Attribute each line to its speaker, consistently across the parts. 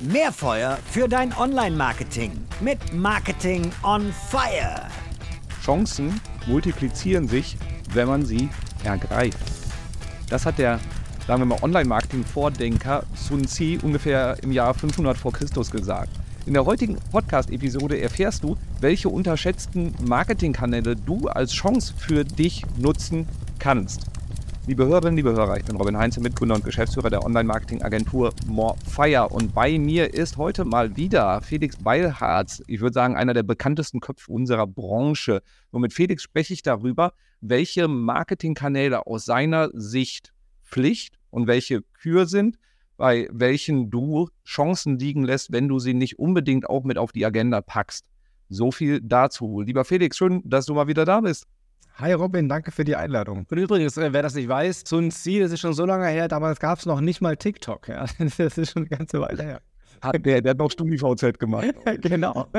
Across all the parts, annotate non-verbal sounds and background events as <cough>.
Speaker 1: Mehr Feuer für dein Online-Marketing mit Marketing on Fire.
Speaker 2: Chancen multiplizieren sich, wenn man sie ergreift. Das hat der, sagen wir mal, Online-Marketing-Vordenker Sun Tzu ungefähr im Jahr 500 vor Christus gesagt. In der heutigen Podcast-Episode erfährst du, welche unterschätzten Marketingkanäle du als Chance für dich nutzen kannst. Liebe Hörerinnen, liebe Hörer, ich bin Robin Heinze, Mitgründer und Geschäftsführer der Online-Marketing-Agentur Morefire. Und bei mir ist heute mal wieder Felix Beilharz. Ich würde sagen, einer der bekanntesten Köpfe unserer Branche. Und mit Felix spreche ich darüber, welche Marketingkanäle aus seiner Sicht Pflicht und welche Kür sind bei welchen du Chancen liegen lässt, wenn du sie nicht unbedingt auch mit auf die Agenda packst. So viel dazu. Lieber Felix, schön, dass du mal wieder da bist.
Speaker 3: Hi Robin, danke für die Einladung. Und übrigens, äh, wer das nicht weiß, Sun Tzu, das ist schon so lange her, damals gab es noch nicht mal TikTok. Ja. <laughs> Das ist schon eine ganze Weile her.
Speaker 2: Hat der, der hat noch StudiVZ gemacht. <laughs>
Speaker 3: genau. <laughs>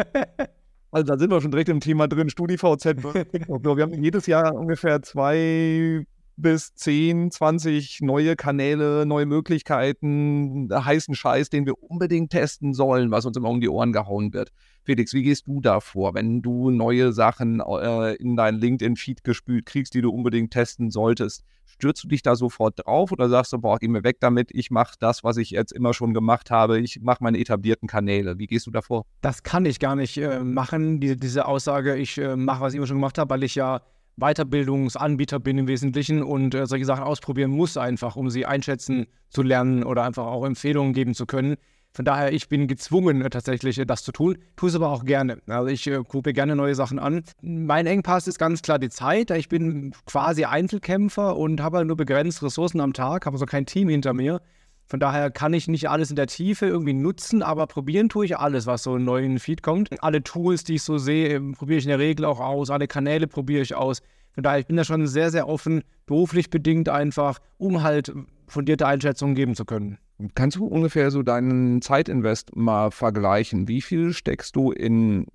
Speaker 2: Also da sind wir schon direkt im Thema drin, StudiVZ. Wir haben jedes Jahr ungefähr zwei bis 10, 20 neue Kanäle, neue Möglichkeiten, heißen Scheiß, den wir unbedingt testen sollen, was uns immer um die Ohren gehauen wird. Felix, wie gehst du da vor, wenn du neue Sachen äh, in dein LinkedIn-Feed gespült kriegst, die du unbedingt testen solltest? Stürzt du dich da sofort drauf oder sagst du, boah, geh mir weg damit, ich mache das, was ich jetzt immer schon gemacht habe, ich mache meine etablierten Kanäle. Wie gehst du da vor?
Speaker 3: Das kann ich gar nicht äh, machen, die, diese Aussage, ich äh, mache, was ich immer schon gemacht habe, weil ich ja Weiterbildungsanbieter bin im Wesentlichen und äh, solche Sachen ausprobieren muss einfach, um sie einschätzen zu lernen oder einfach auch Empfehlungen geben zu können. Von daher, ich bin gezwungen, äh, tatsächlich äh, das zu tun, tue es aber auch gerne. Also ich äh, gucke gerne neue Sachen an. Mein Engpass ist ganz klar die Zeit. Ich bin quasi Einzelkämpfer und habe halt nur begrenzt Ressourcen am Tag, habe also kein Team hinter mir. Von daher kann ich nicht alles in der Tiefe irgendwie nutzen, aber probieren tue ich alles, was so in den Feed kommt. Alle Tools, die ich so sehe, ähm, probiere ich in der Regel auch aus. Alle Kanäle probiere ich aus. Von daher, ich bin da schon sehr, sehr offen, beruflich bedingt einfach, um halt fundierte Einschätzungen geben zu können.
Speaker 2: Kannst du ungefähr so deinen Zeitinvest mal vergleichen? Wie viel steckst du in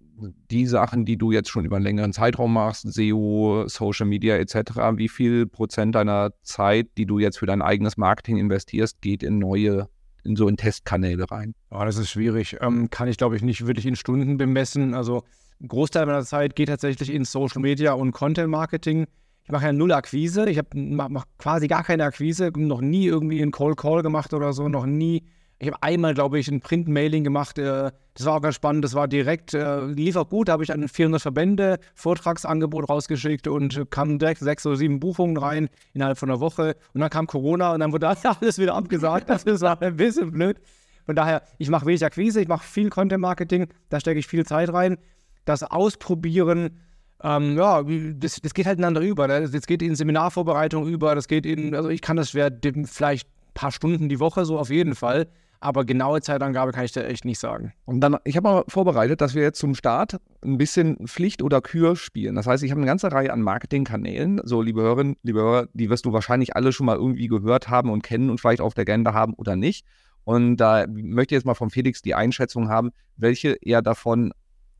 Speaker 2: die Sachen, die du jetzt schon über einen längeren Zeitraum machst, SEO, Social Media etc., wie viel Prozent deiner Zeit, die du jetzt für dein eigenes Marketing investierst, geht in neue, in so in Testkanäle rein?
Speaker 3: Oh, das ist schwierig. Ähm, kann ich, glaube ich, nicht wirklich in Stunden bemessen. Also ein Großteil meiner Zeit geht tatsächlich in Social Media und Content Marketing. Ich mache ja null Akquise. Ich mache mach quasi gar keine Akquise. Noch nie irgendwie einen Call Call gemacht oder so. Noch nie ich habe einmal, glaube ich, ein Print-Mailing gemacht. Äh, das war auch ganz spannend. Das war direkt, äh, lief auch gut. Da habe ich an 400 Verbände Vortragsangebot rausgeschickt und kamen direkt sechs oder sieben Buchungen rein innerhalb von einer Woche. Und dann kam Corona und dann wurde <laughs> alles wieder abgesagt. Das ist ein bisschen blöd. Von daher, ich mache wenig Akquise, ich mache viel Content-Marketing. Da stecke ich viel Zeit rein. Das Ausprobieren, ähm, ja, das, das, geht halt ineinander über. Ne? Das geht in Seminarvorbereitung über. Das geht in, also ich kann das vielleicht ein paar Stunden die Woche, so auf jeden Fall. Aber genaue Zeitangabe kann ich da echt nicht sagen.
Speaker 2: Und dann, ich habe mal vorbereitet, dass wir jetzt zum Start ein bisschen Pflicht oder Kür spielen. Das heißt, ich habe eine ganze Reihe an Marketingkanälen. So, liebe Hörerinnen, liebe Hörer, die wirst du wahrscheinlich alle schon mal irgendwie gehört haben und kennen und vielleicht auf der Agenda haben oder nicht. Und da möchte ich jetzt mal von Felix die Einschätzung haben, welche er davon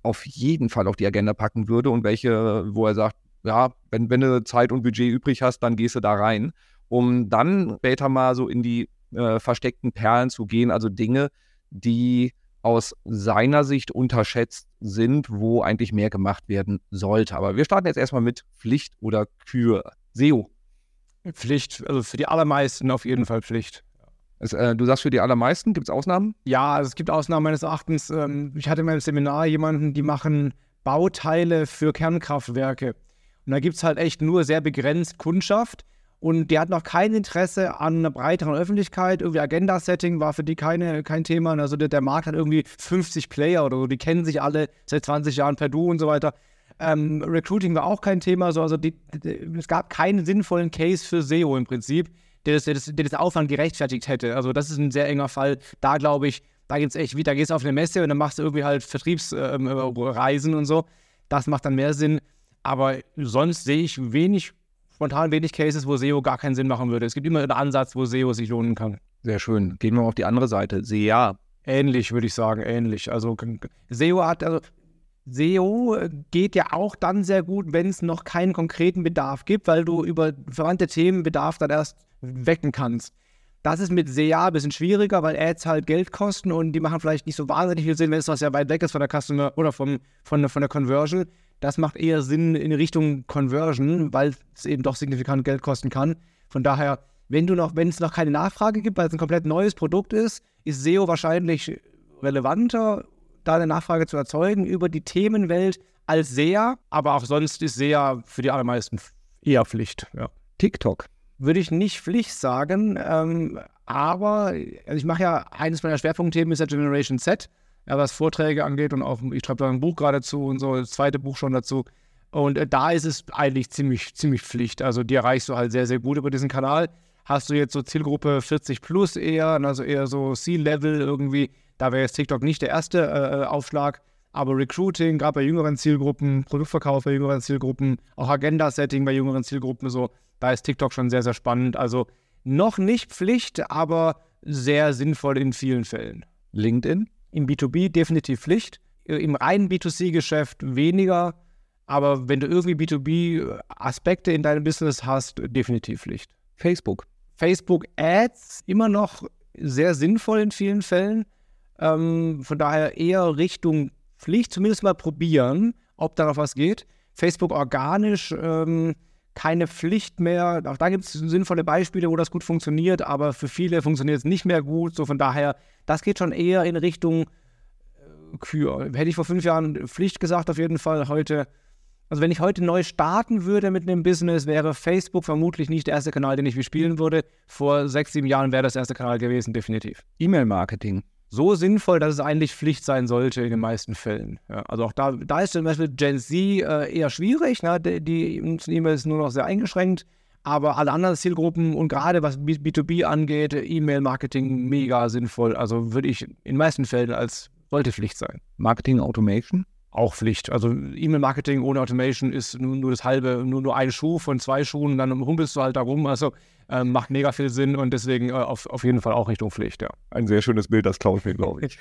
Speaker 2: auf jeden Fall auf die Agenda packen würde und welche, wo er sagt, ja, wenn, wenn du Zeit und Budget übrig hast, dann gehst du da rein, um dann später mal so in die äh, versteckten Perlen zu gehen, also Dinge, die aus seiner Sicht unterschätzt sind, wo eigentlich mehr gemacht werden sollte. Aber wir starten jetzt erstmal mit Pflicht oder Kür. SEO.
Speaker 3: Pflicht, also für die allermeisten auf jeden Fall Pflicht.
Speaker 2: Es, äh, du sagst für die allermeisten, gibt es Ausnahmen?
Speaker 3: Ja, also es gibt Ausnahmen meines Erachtens. Ähm, ich hatte in meinem Seminar jemanden, die machen Bauteile für Kernkraftwerke. Und da gibt es halt echt nur sehr begrenzt Kundschaft. Und die hat noch kein Interesse an einer breiteren Öffentlichkeit. Irgendwie Agenda-Setting war für die keine, kein Thema. Also der, der, Markt hat irgendwie 50 Player oder so. Die kennen sich alle seit 20 Jahren per Du und so weiter. Ähm, Recruiting war auch kein Thema. So, also die, die, es gab keinen sinnvollen Case für SEO im Prinzip, der das, der, das, der das Aufwand gerechtfertigt hätte. Also das ist ein sehr enger Fall. Da glaube ich, da gibt es echt, wie, da gehst du auf eine Messe und dann machst du irgendwie halt Vertriebsreisen ähm, und so. Das macht dann mehr Sinn. Aber sonst sehe ich wenig spontan wenig Cases, wo SEO gar keinen Sinn machen würde. Es gibt immer einen Ansatz, wo SEO sich lohnen kann.
Speaker 2: Sehr schön. Gehen wir mal auf die andere Seite. SEA.
Speaker 3: Ähnlich, würde ich sagen, ähnlich. Also SEO hat, also SEO geht ja auch dann sehr gut, wenn es noch keinen konkreten Bedarf gibt, weil du über verwandte Themen Bedarf dann erst wecken kannst. Das ist mit SEA ein bisschen schwieriger, weil Ads halt Geld kosten und die machen vielleicht nicht so wahnsinnig viel Sinn, wenn es was ja weit weg ist von der Customer oder vom, von, von der Conversion. Das macht eher Sinn in Richtung Conversion, weil es eben doch signifikant Geld kosten kann. Von daher, wenn du noch, wenn es noch keine Nachfrage gibt, weil es ein komplett neues Produkt ist, ist SEO wahrscheinlich relevanter, da eine Nachfrage zu erzeugen über die Themenwelt als SEA, aber auch sonst ist SEA für die allermeisten eher Pflicht. Ja.
Speaker 2: TikTok.
Speaker 3: Würde ich nicht Pflicht sagen, ähm, aber also ich mache ja eines meiner Schwerpunktthemen ist ja Generation Z, ja, was Vorträge angeht und auch ich schreibe da ein Buch gerade zu und so, das zweite Buch schon dazu. Und äh, da ist es eigentlich ziemlich, ziemlich Pflicht. Also die erreichst du halt sehr, sehr gut über diesen Kanal. Hast du jetzt so Zielgruppe 40 plus eher, also eher so C-Level irgendwie, da wäre jetzt TikTok nicht der erste äh, äh Aufschlag. Aber Recruiting, gerade bei jüngeren Zielgruppen, Produktverkauf bei jüngeren Zielgruppen, auch Agenda-Setting bei jüngeren Zielgruppen, so, da ist TikTok schon sehr, sehr spannend. Also noch nicht Pflicht, aber sehr sinnvoll in vielen Fällen.
Speaker 2: LinkedIn?
Speaker 3: Im B2B definitiv Pflicht. Äh, Im reinen B2C-Geschäft weniger. Aber wenn du irgendwie B2B-Aspekte in deinem Business hast, definitiv Pflicht.
Speaker 2: Facebook.
Speaker 3: Facebook Ads immer noch sehr sinnvoll in vielen Fällen. Ähm, von daher eher Richtung Pflicht, zumindest mal probieren, ob da noch was geht. Facebook organisch, ähm, keine Pflicht mehr. Auch da gibt es sinnvolle Beispiele, wo das gut funktioniert, aber für viele funktioniert es nicht mehr gut. So von daher, das geht schon eher in Richtung äh, Kür. Hätte ich vor fünf Jahren Pflicht gesagt, auf jeden Fall. Heute, also wenn ich heute neu starten würde mit einem Business, wäre Facebook vermutlich nicht der erste Kanal, den ich bespielen würde. Vor sechs, sieben Jahren wäre das erste Kanal gewesen, definitiv.
Speaker 2: E-Mail-Marketing
Speaker 3: so sinnvoll, dass es eigentlich Pflicht sein sollte in den meisten Fällen. Ja, also auch da, da ist zum Beispiel Gen Z äh, eher schwierig. Ne? Die, E-Mail nur noch sehr eingeschränkt. Aber alle anderen Zielgruppen und gerade was B2B angeht, E-Mail-Marketing mega sinnvoll. Also würde ich in den meisten Fällen als sollte Pflicht sein.
Speaker 2: Marketing Automation?
Speaker 3: Auch Pflicht. Also E-Mail-Marketing ohne Automation ist nur, nur, das halbe, nur, nur ein Schuh von zwei Schuhen dann humpelst du halt da rum. Also ähm, macht mega viel Sinn und deswegen äh, auf, auf jeden Fall auch Richtung Pflicht, ja.
Speaker 2: Ein sehr schönes Bild, das klaue ich mir, glaube <laughs> ich.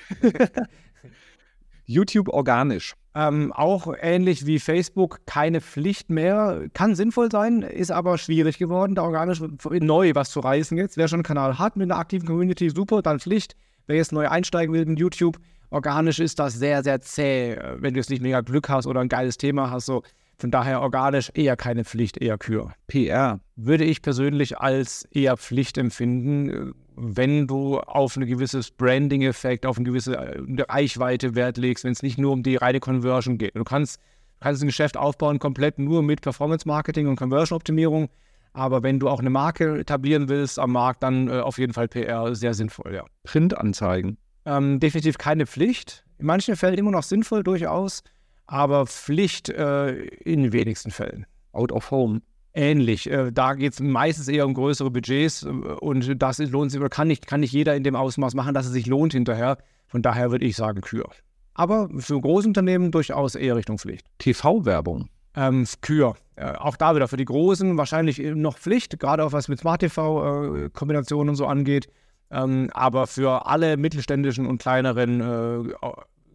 Speaker 2: YouTube organisch.
Speaker 3: Ähm, auch ähnlich wie Facebook, keine Pflicht mehr. Kann sinnvoll sein, ist aber schwierig geworden, da organisch neu was zu reißen jetzt. Wer schon einen Kanal hat mit einer aktiven Community, super, dann Pflicht. Wer jetzt neu einsteigen will in YouTube, organisch ist das sehr, sehr zäh, wenn du jetzt nicht mega Glück hast oder ein geiles Thema hast. So von daher organisch eher keine Pflicht, eher Kür.
Speaker 2: PR
Speaker 3: würde ich persönlich als eher Pflicht empfinden, wenn du auf ein gewisses Branding-Effekt, auf eine gewisse äh, Reichweite Wert legst, wenn es nicht nur um die reine Conversion geht. Du kannst, kannst ein Geschäft aufbauen komplett nur mit Performance-Marketing und Conversion-Optimierung. Aber wenn du auch eine Marke etablieren willst am Markt, dann äh, auf jeden Fall PR sehr sinnvoll, ja.
Speaker 2: Printanzeigen.
Speaker 3: Ähm, definitiv keine Pflicht. In manchen Fällen immer noch sinnvoll durchaus aber Pflicht äh, in den wenigsten Fällen.
Speaker 2: Out of Home.
Speaker 3: Ähnlich. Äh, da geht es meistens eher um größere Budgets äh, und das lohnt sich oder kann nicht, kann nicht jeder in dem Ausmaß machen, dass es sich lohnt hinterher. Von daher würde ich sagen Kür. Aber für Großunternehmen durchaus eher Richtung Pflicht.
Speaker 2: TV-Werbung.
Speaker 3: Ähm, Kür. Äh, auch da wieder für die Großen wahrscheinlich noch Pflicht, gerade auch was mit Smart TV-Kombinationen äh, und so angeht. Ähm, aber für alle mittelständischen und kleineren äh,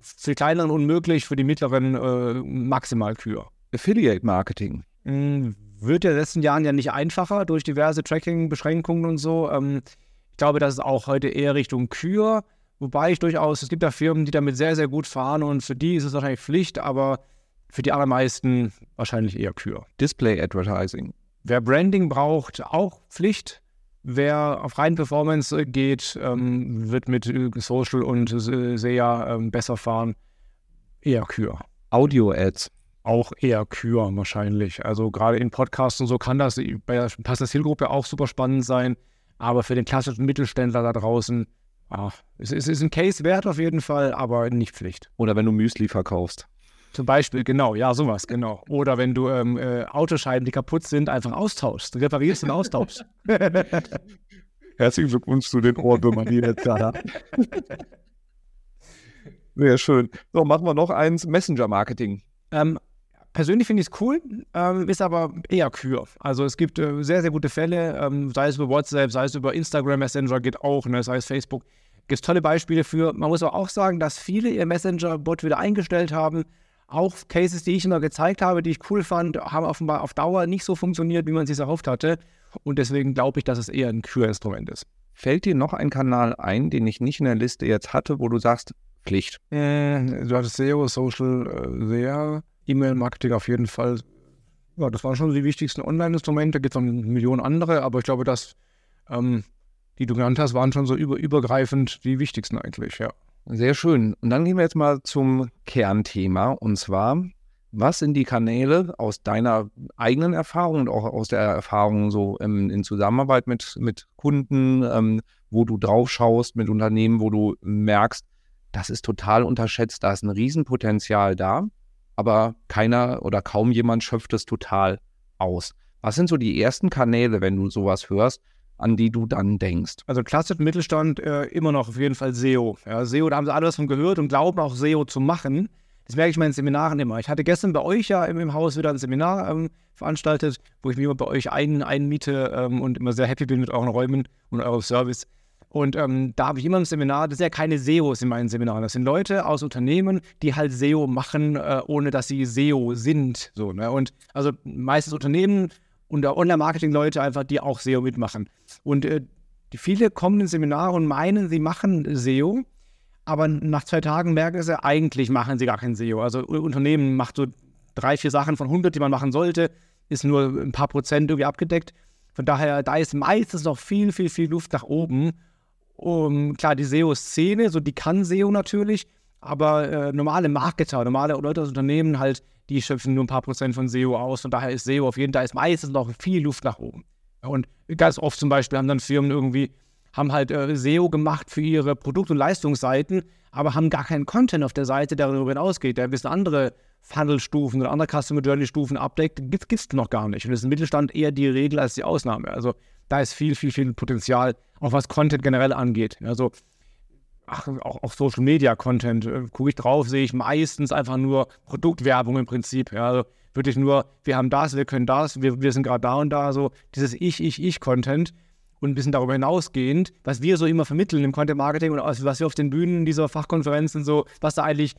Speaker 3: für die kleineren unmöglich, für die mittleren äh, maximal Kür.
Speaker 2: Affiliate Marketing.
Speaker 3: Mhm, wird ja in den letzten Jahren ja nicht einfacher durch diverse Tracking-Beschränkungen und so. Ähm, ich glaube, das ist auch heute eher Richtung Kür. Wobei ich durchaus, es gibt ja Firmen, die damit sehr, sehr gut fahren und für die ist es wahrscheinlich Pflicht, aber für die allermeisten wahrscheinlich eher Kür.
Speaker 2: Display Advertising.
Speaker 3: Wer Branding braucht, auch Pflicht. Wer auf rein Performance geht, ähm, wird mit Social und SEA ähm, besser fahren. Eher Kür.
Speaker 2: Audio-Ads.
Speaker 3: Auch eher Kür wahrscheinlich. Also gerade in Podcasts und so kann das bei der passenden Zielgruppe auch super spannend sein. Aber für den klassischen Mittelständler da draußen, ach, es, es ist ein Case wert auf jeden Fall, aber nicht Pflicht.
Speaker 2: Oder wenn du Müsli verkaufst.
Speaker 3: Zum Beispiel, genau, ja, sowas, genau. Oder wenn du ähm, äh, Autoscheiben, die kaputt sind, einfach austauschst. Reparierst und austauschst. <laughs>
Speaker 2: Herzlichen Glückwunsch zu den Ohrwürmern, die jetzt gerade Sehr schön. So, machen wir noch eins: Messenger-Marketing.
Speaker 3: Ähm, persönlich finde ich es cool, ähm, ist aber eher Kür. Also es gibt äh, sehr, sehr gute Fälle, ähm, sei es über WhatsApp, sei es über Instagram Messenger, geht auch, ne, sei es Facebook. Gibt es tolle Beispiele für. Man muss aber auch sagen, dass viele ihr Messenger-Bot wieder eingestellt haben auch Cases, die ich immer gezeigt habe, die ich cool fand, haben offenbar auf Dauer nicht so funktioniert, wie man es sich erhofft hatte. Und deswegen glaube ich, dass es eher ein Kürinstrument ist.
Speaker 2: Fällt dir noch ein Kanal ein, den ich nicht in der Liste jetzt hatte, wo du sagst, Pflicht?
Speaker 3: Äh, du hattest SEO, Social, äh, sehr, E-Mail-Marketing auf jeden Fall. Ja, das waren schon die wichtigsten Online-Instrumente. Da gibt es noch eine Million andere, aber ich glaube, dass ähm, die du genannt hast, waren schon so über, übergreifend die wichtigsten eigentlich, ja.
Speaker 2: Sehr schön. Und dann gehen wir jetzt mal zum Kernthema und zwar, was sind die Kanäle aus deiner eigenen Erfahrung und auch aus der Erfahrung so ähm, in Zusammenarbeit mit, mit Kunden, ähm, wo du drauf schaust, mit Unternehmen, wo du merkst, das ist total unterschätzt, da ist ein Riesenpotenzial da, aber keiner oder kaum jemand schöpft es total aus. Was sind so die ersten Kanäle, wenn du sowas hörst, an die du dann denkst?
Speaker 3: Also klassisch Mittelstand äh, immer noch auf jeden Fall SEO. Ja, SEO, da haben sie alles von gehört und glauben auch SEO zu machen. Das merke ich in meinen Seminaren immer. Ich hatte gestern bei euch ja im, im Haus wieder ein Seminar ähm, veranstaltet, wo ich mich immer bei euch ein, einmiete ähm, und immer sehr happy bin mit euren Räumen und eurem Service. Und ähm, da habe ich immer im Seminar, das sind ja keine SEOs in meinen Seminaren, das sind Leute aus Unternehmen, die halt SEO machen, äh, ohne dass sie SEO sind. So, ne? Und also meistens Unternehmen und Online-Marketing-Leute einfach, die auch SEO mitmachen. Und äh, viele kommen in Seminare und meinen, sie machen SEO, aber nach zwei Tagen merken sie, eigentlich machen sie gar kein SEO. Also Unternehmen macht so drei, vier Sachen von 100, die man machen sollte, ist nur ein paar Prozent irgendwie abgedeckt. Von daher, da ist meistens noch viel, viel, viel Luft nach oben. Um, klar, die SEO-Szene, so die kann SEO natürlich, aber äh, normale Marketer, normale Leute aus Unternehmen halt, die schöpfen nur ein paar Prozent von SEO aus. Von daher ist SEO auf jeden Fall, ist meistens noch viel Luft nach oben. Und ganz oft zum Beispiel haben dann Firmen irgendwie haben halt äh, SEO gemacht für ihre Produkt- und Leistungsseiten, aber haben gar keinen Content auf der Seite, der darüber hinausgeht, der ein bisschen andere Funnel-Stufen oder andere Customer Journey-Stufen abdeckt, gibt es noch gar nicht. Und das ist im Mittelstand eher die Regel als die Ausnahme. Also da ist viel, viel, viel Potenzial, auch was Content generell angeht. Also ach, auch, auch Social Media Content, äh, gucke ich drauf, sehe ich meistens einfach nur Produktwerbung im Prinzip. Ja, also wirklich nur, wir haben das, wir können das, wir, wir sind gerade da und da, so dieses Ich, Ich, Ich-Content und ein bisschen darüber hinausgehend, was wir so immer vermitteln im Content Marketing und was wir auf den Bühnen dieser Fachkonferenzen so, was da eigentlich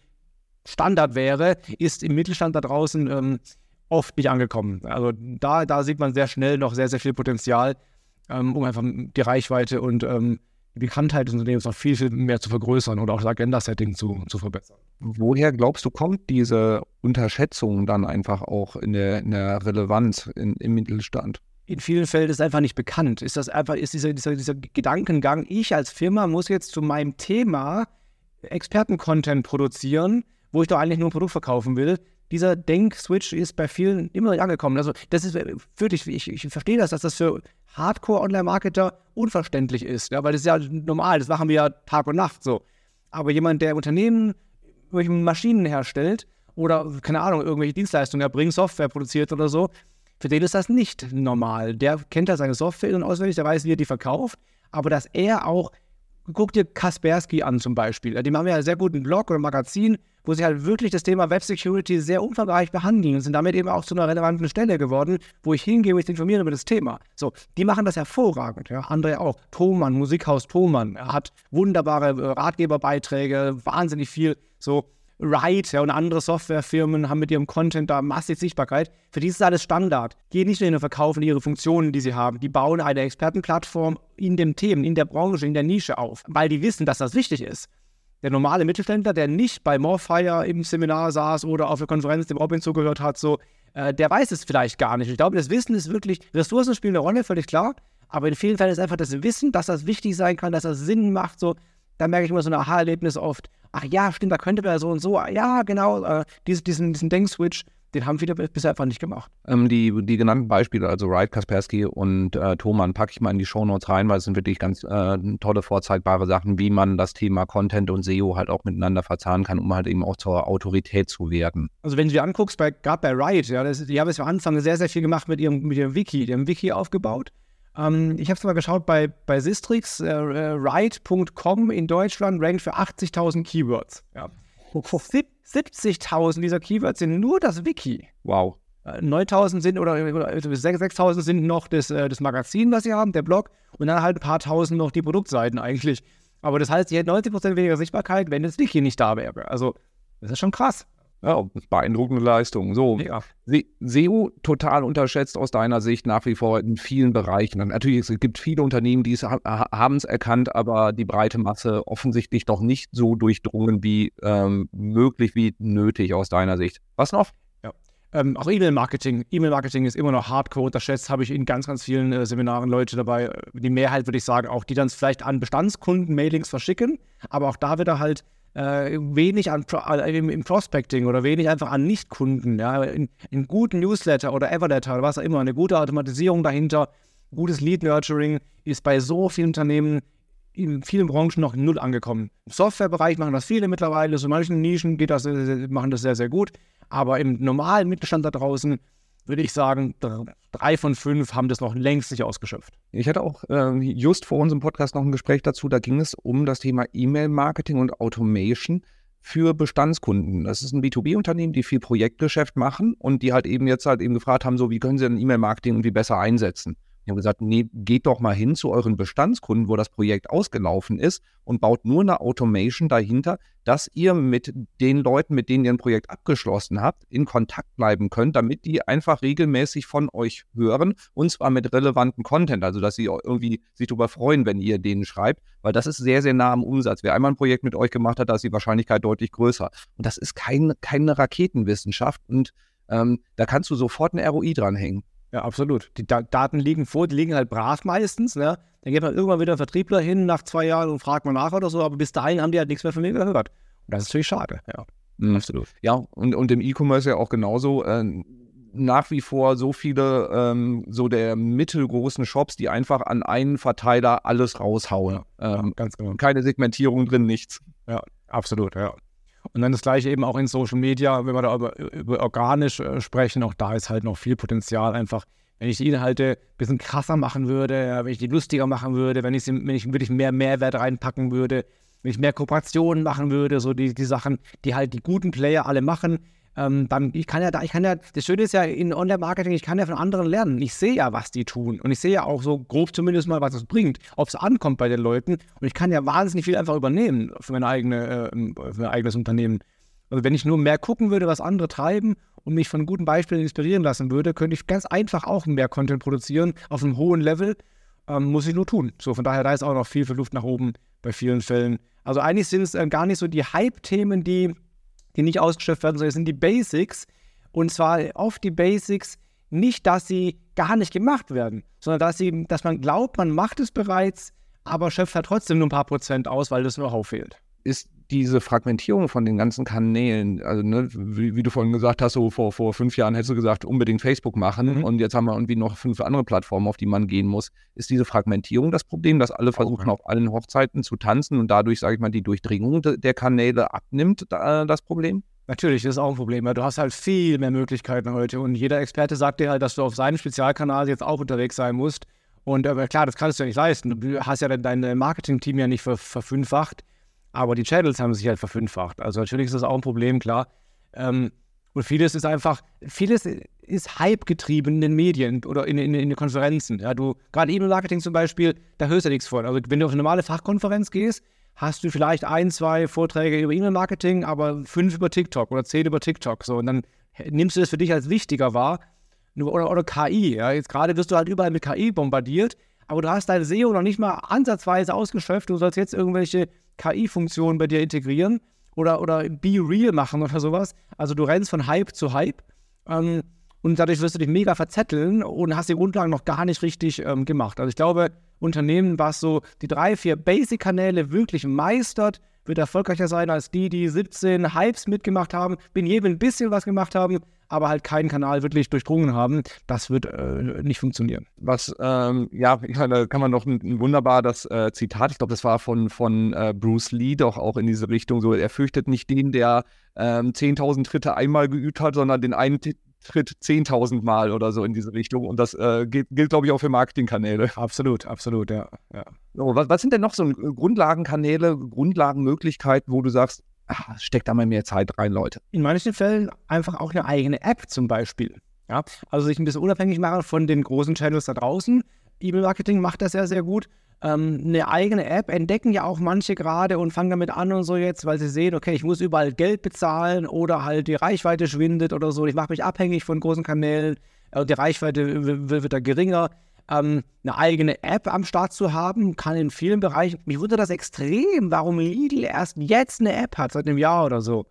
Speaker 3: Standard wäre, ist im Mittelstand da draußen ähm, oft nicht angekommen. Also da, da sieht man sehr schnell noch sehr, sehr viel Potenzial, ähm, um einfach die Reichweite und ähm, die Bekanntheit des Unternehmens noch viel, viel mehr zu vergrößern oder auch das Agenda-Setting zu, zu verbessern.
Speaker 2: Woher glaubst du, kommt diese Unterschätzung dann einfach auch in der, in der Relevanz in, im Mittelstand?
Speaker 3: in vielen Fällen ist einfach nicht bekannt. Ist das einfach, ist dieser, dieser, dieser Gedankengang, ich als Firma muss jetzt zu meinem Thema Experten-Content produzieren, wo ich doch eigentlich nur ein Produkt verkaufen will. Dieser Denk-Switch ist bei vielen immer nicht angekommen. Also, das ist wirklich, ich, ich verstehe das, dass das für Hardcore-Online-Marketer unverständlich ist, ja, weil das ist ja normal, das machen wir ja Tag und Nacht so. Aber jemand, der Unternehmen irgendwelche Maschinen herstellt oder, keine Ahnung, irgendwelche Dienstleistungen erbringt, Software produziert oder so, für den ist das nicht normal. Der kennt ja seine Software und auswendig, der weiß, wie er die verkauft. Aber dass er auch, guck dir Kaspersky an zum Beispiel. Die haben ja einen sehr guten Blog oder Magazin, wo sie halt wirklich das Thema Web Security sehr umfangreich behandeln und sind damit eben auch zu einer relevanten Stelle geworden, wo ich hingehe, wo ich informiere über das Thema. So, die machen das hervorragend. Ja, andere auch. Thomann, Musikhaus Thomann, er hat wunderbare äh, Ratgeberbeiträge, wahnsinnig viel so Ride ja, und andere Softwarefirmen haben mit ihrem Content da massiv Sichtbarkeit. Für die ist alles Standard. Gehen nicht nur hin und verkaufen ihre Funktionen, die sie haben. Die bauen eine Expertenplattform in den Themen, in der Branche, in der Nische auf, weil die wissen, dass das wichtig ist. Der normale Mittelständler, der nicht bei Morfire im Seminar saß oder auf der Konferenz dem Robin zugehört hat, so, äh, der weiß es vielleicht gar nicht. Ich glaube, das Wissen ist wirklich, Ressourcen spielen eine Rolle, völlig klar. Aber in vielen Fällen ist einfach das Wissen, dass das wichtig sein kann, dass das Sinn macht, so, da merke ich immer so ein Aha-Erlebnis oft. Ach ja, stimmt, da könnte man so und so. Ja, genau, äh, diesen, diesen, diesen Denkswitch, den haben viele bisher einfach nicht gemacht.
Speaker 2: Ähm, die, die genannten Beispiele, also Wright, Kaspersky und äh, Thomann, packe ich mal in die Shownotes rein, weil es sind wirklich ganz äh, tolle, vorzeigbare Sachen, wie man das Thema Content und SEO halt auch miteinander verzahnen kann, um halt eben auch zur Autorität zu werden.
Speaker 3: Also wenn du dir anguckst, bei, gerade bei Wright, ja, das, die haben jetzt am Anfang sehr, sehr viel gemacht mit ihrem, mit ihrem Wiki. Die haben ein Wiki aufgebaut ähm, ich habe es mal geschaut bei, bei Sistrix, äh, write.com in Deutschland rankt für 80.000 Keywords. Ja. 70.000 dieser Keywords sind nur das Wiki.
Speaker 2: Wow.
Speaker 3: 9.000 äh, sind oder, oder 6.000 sind noch das, äh, das Magazin, was sie haben, der Blog, und dann halt ein paar tausend noch die Produktseiten eigentlich. Aber das heißt, sie hätten 90% weniger Sichtbarkeit, wenn das Wiki nicht da wäre. Also, das ist schon krass.
Speaker 2: Ja, beeindruckende Leistung. So,
Speaker 3: Ja.
Speaker 2: Se- SEO total unterschätzt aus deiner Sicht nach wie vor in vielen Bereichen. Und natürlich, es gibt viele Unternehmen, die es ha haben es erkannt, aber die breite Masse offensichtlich doch nicht so durchdrungen wie ähm, möglich, wie nötig aus deiner Sicht. Was noch?
Speaker 3: Ähm, auch E-Mail-Marketing. E-Mail-Marketing ist immer noch hardcore unterschätzt. Habe ich in ganz, ganz vielen äh, Seminaren Leute dabei. Äh, Die Mehrheit würde ich sagen, auch die dann vielleicht an Bestandskunden Mailings verschicken. Aber auch da wieder halt äh, wenig an Pro äh, im, im Prospecting oder wenig einfach an Nichtkunden. Ja? In, in guten Newsletter oder Everletter oder was auch immer. Eine gute Automatisierung dahinter, gutes Lead-Nurturing ist bei so vielen Unternehmen in vielen Branchen noch null angekommen. Im Softwarebereich machen das viele mittlerweile, so manchen Nischen geht das, machen das sehr, sehr gut. Aber im normalen Mittelstand da draußen würde ich sagen, dr- drei von fünf haben das noch längst nicht ausgeschöpft.
Speaker 2: Ich hatte auch ähm, just vor unserem Podcast noch ein Gespräch dazu. Da ging es um das Thema E-Mail-Marketing und Automation für Bestandskunden. Das ist ein B2B-Unternehmen, die viel Projektgeschäft machen und die halt eben jetzt halt eben gefragt haben, so wie können sie denn E-Mail-Marketing irgendwie besser einsetzen? Die haben gesagt, nee, geht doch mal hin zu euren Bestandskunden, wo das Projekt ausgelaufen ist und baut nur eine Automation dahinter, dass ihr mit den Leuten, mit denen ihr ein Projekt abgeschlossen habt, in Kontakt bleiben könnt, damit die einfach regelmäßig von euch hören und zwar mit relevantem Content, also dass sie irgendwie sich darüber freuen, wenn ihr denen schreibt, weil das ist sehr, sehr nah am Umsatz. Wer einmal ein Projekt mit euch gemacht hat, da ist die Wahrscheinlichkeit deutlich größer. Und das ist kein, keine Raketenwissenschaft und ähm, da kannst du sofort ein ROI dranhängen.
Speaker 3: Ja, absolut. Die Da- Daten liegen vor, die liegen halt brav meistens. Ne? Dann geht man irgendwann wieder Vertriebler hin nach zwei Jahren und fragt mal nach oder so, aber bis dahin haben die halt nichts mehr von mir gehört. Und das ist natürlich schade. Ja,
Speaker 2: Mhm.
Speaker 3: absolut.
Speaker 2: Ja, und, und im E-Commerce ja auch genauso. Äh, nach wie vor so viele ähm, so der mittelgroßen Shops, die einfach an einen Verteiler alles raushauen. Ähm,
Speaker 3: ganz genau.
Speaker 2: keine Segmentierung drin, nichts.
Speaker 3: Ja, absolut, ja. Und dann das gleiche eben auch in Social Media, wenn wir da über, über organisch äh, sprechen, auch da ist halt noch viel Potenzial einfach. Wenn ich die Inhalte ein bisschen krasser machen würde, wenn ich die lustiger machen würde, wenn ich, sie, wenn ich wirklich mehr Mehrwert reinpacken würde, wenn ich mehr Kooperationen machen würde, so die, die Sachen, die halt die guten Player alle machen, ähm, dann, ich kann ja da, ich kann ja, das Schöne ist ja in Online-Marketing, ich kann ja von anderen lernen. Ich sehe ja, was die tun. Und ich sehe ja auch so grob zumindest mal, was es bringt, ob es ankommt bei den Leuten. Und ich kann ja wahnsinnig viel einfach übernehmen für, meine eigene, äh, für mein eigenes Unternehmen. Also wenn ich nur mehr gucken würde, was andere treiben und mich von guten Beispielen inspirieren lassen würde, könnte ich ganz einfach auch mehr Content produzieren auf einem hohen Level. Ähm, muss ich nur tun. So, von daher, da ist auch noch viel, viel Luft nach oben bei vielen Fällen. Also eigentlich sind es äh, gar nicht so die Hype-Themen, die, die nicht ausgeschöpft werden, sondern es sind die Basics. Und zwar oft die Basics, nicht, dass sie gar nicht gemacht werden, sondern dass, sie, dass man glaubt, man macht es bereits, aber schöpft halt trotzdem nur ein paar Prozent aus, weil das Know-how fehlt.
Speaker 2: ist diese Fragmentierung von den ganzen Kanälen, also ne, wie, wie du vorhin gesagt hast, so vor, vor fünf Jahren hättest du gesagt, unbedingt Facebook machen
Speaker 3: Mhm.
Speaker 2: und jetzt haben wir irgendwie noch fünf andere Plattformen, auf die man gehen muss. Ist diese Fragmentierung das Problem, dass alle versuchen,
Speaker 3: ja.
Speaker 2: auf allen Hochzeiten zu tanzen und dadurch, sage ich mal, die Durchdringung de- der Kanäle abnimmt, da, das Problem?
Speaker 3: Natürlich, das ist auch ein Problem. weil Du hast halt viel mehr Möglichkeiten heute und jeder Experte sagt dir halt, dass du auf seinem Spezialkanal jetzt auch unterwegs sein musst. Und aber klar, das kannst du ja nicht leisten. Du hast ja dein, dein Marketing-Team ja nicht ver, verfünffacht, aber die Channels haben sich halt verfünffacht. Also natürlich ist das auch ein Problem, klar. Ähm, und vieles ist einfach, vieles ist Hype getrieben in den Medien oder in, in, in den Konferenzen. Ja, du, gerade E-Mail-Marketing zum Beispiel, da hörst du nichts von. Also wenn du auf eine normale Fachkonferenz gehst, hast du vielleicht ein, zwei Vorträge über E-Mail-Marketing, aber fünf über TikTok oder zehn über TikTok. So, und dann nimmst du das für dich als wichtiger wahr. Oder, oder KI. Ja. Jetzt gerade wirst du halt überall mit KI bombardiert, aber du hast dein SEO noch nicht mal ansatzweise ausgeschöpft. Du sollst jetzt irgendwelche KI-Funktionen bei dir integrieren oder, oder Be Real machen oder sowas. Also du rennst von Hype zu Hype. Ähm, und dadurch wirst du dich mega verzetteln und hast die Grundlagen noch gar nicht richtig ähm, gemacht. Also ich glaube, Unternehmen, was so die drei, vier Basic-Kanäle wirklich meistert, wird erfolgreicher sein als die, die 17 Hypes mitgemacht haben, in jedem ein bisschen was gemacht haben, aber halt keinen Kanal wirklich durchdrungen haben. Das wird äh, nicht funktionieren.
Speaker 2: Was, ähm, ja, da kann man noch ein, ein wunderbar das äh, Zitat, ich glaube, das war von, von äh, Bruce Lee doch auch in diese Richtung so, er fürchtet nicht den, der ähm, 10.000 Tritte einmal geübt hat, sondern den einen Tritt 10.000 Mal oder so in diese Richtung. Und das äh, gilt, gilt glaube ich, auch für Marketingkanäle.
Speaker 3: Absolut, absolut, ja. ja.
Speaker 2: So, was, was sind denn noch so Grundlagenkanäle, Grundlagenmöglichkeiten, wo du sagst, ah, steckt da mal mehr Zeit rein, Leute?
Speaker 3: In manchen Fällen einfach auch eine eigene App zum Beispiel. Ja? Also sich ein bisschen unabhängig machen von den großen Channels da draußen. E-Mail-Marketing macht das ja sehr gut. Ähm, eine eigene App entdecken ja auch manche gerade und fangen damit an und so jetzt, weil sie sehen, okay, ich muss überall Geld bezahlen oder halt die Reichweite schwindet oder so. Ich mache mich abhängig von großen Kanälen, äh, die Reichweite wird, da geringer. Ähm, eine eigene App am Start zu haben, kann in vielen Bereichen. Mich wundert das extrem, warum Lidl erst jetzt eine App hat, seit einem Jahr oder so.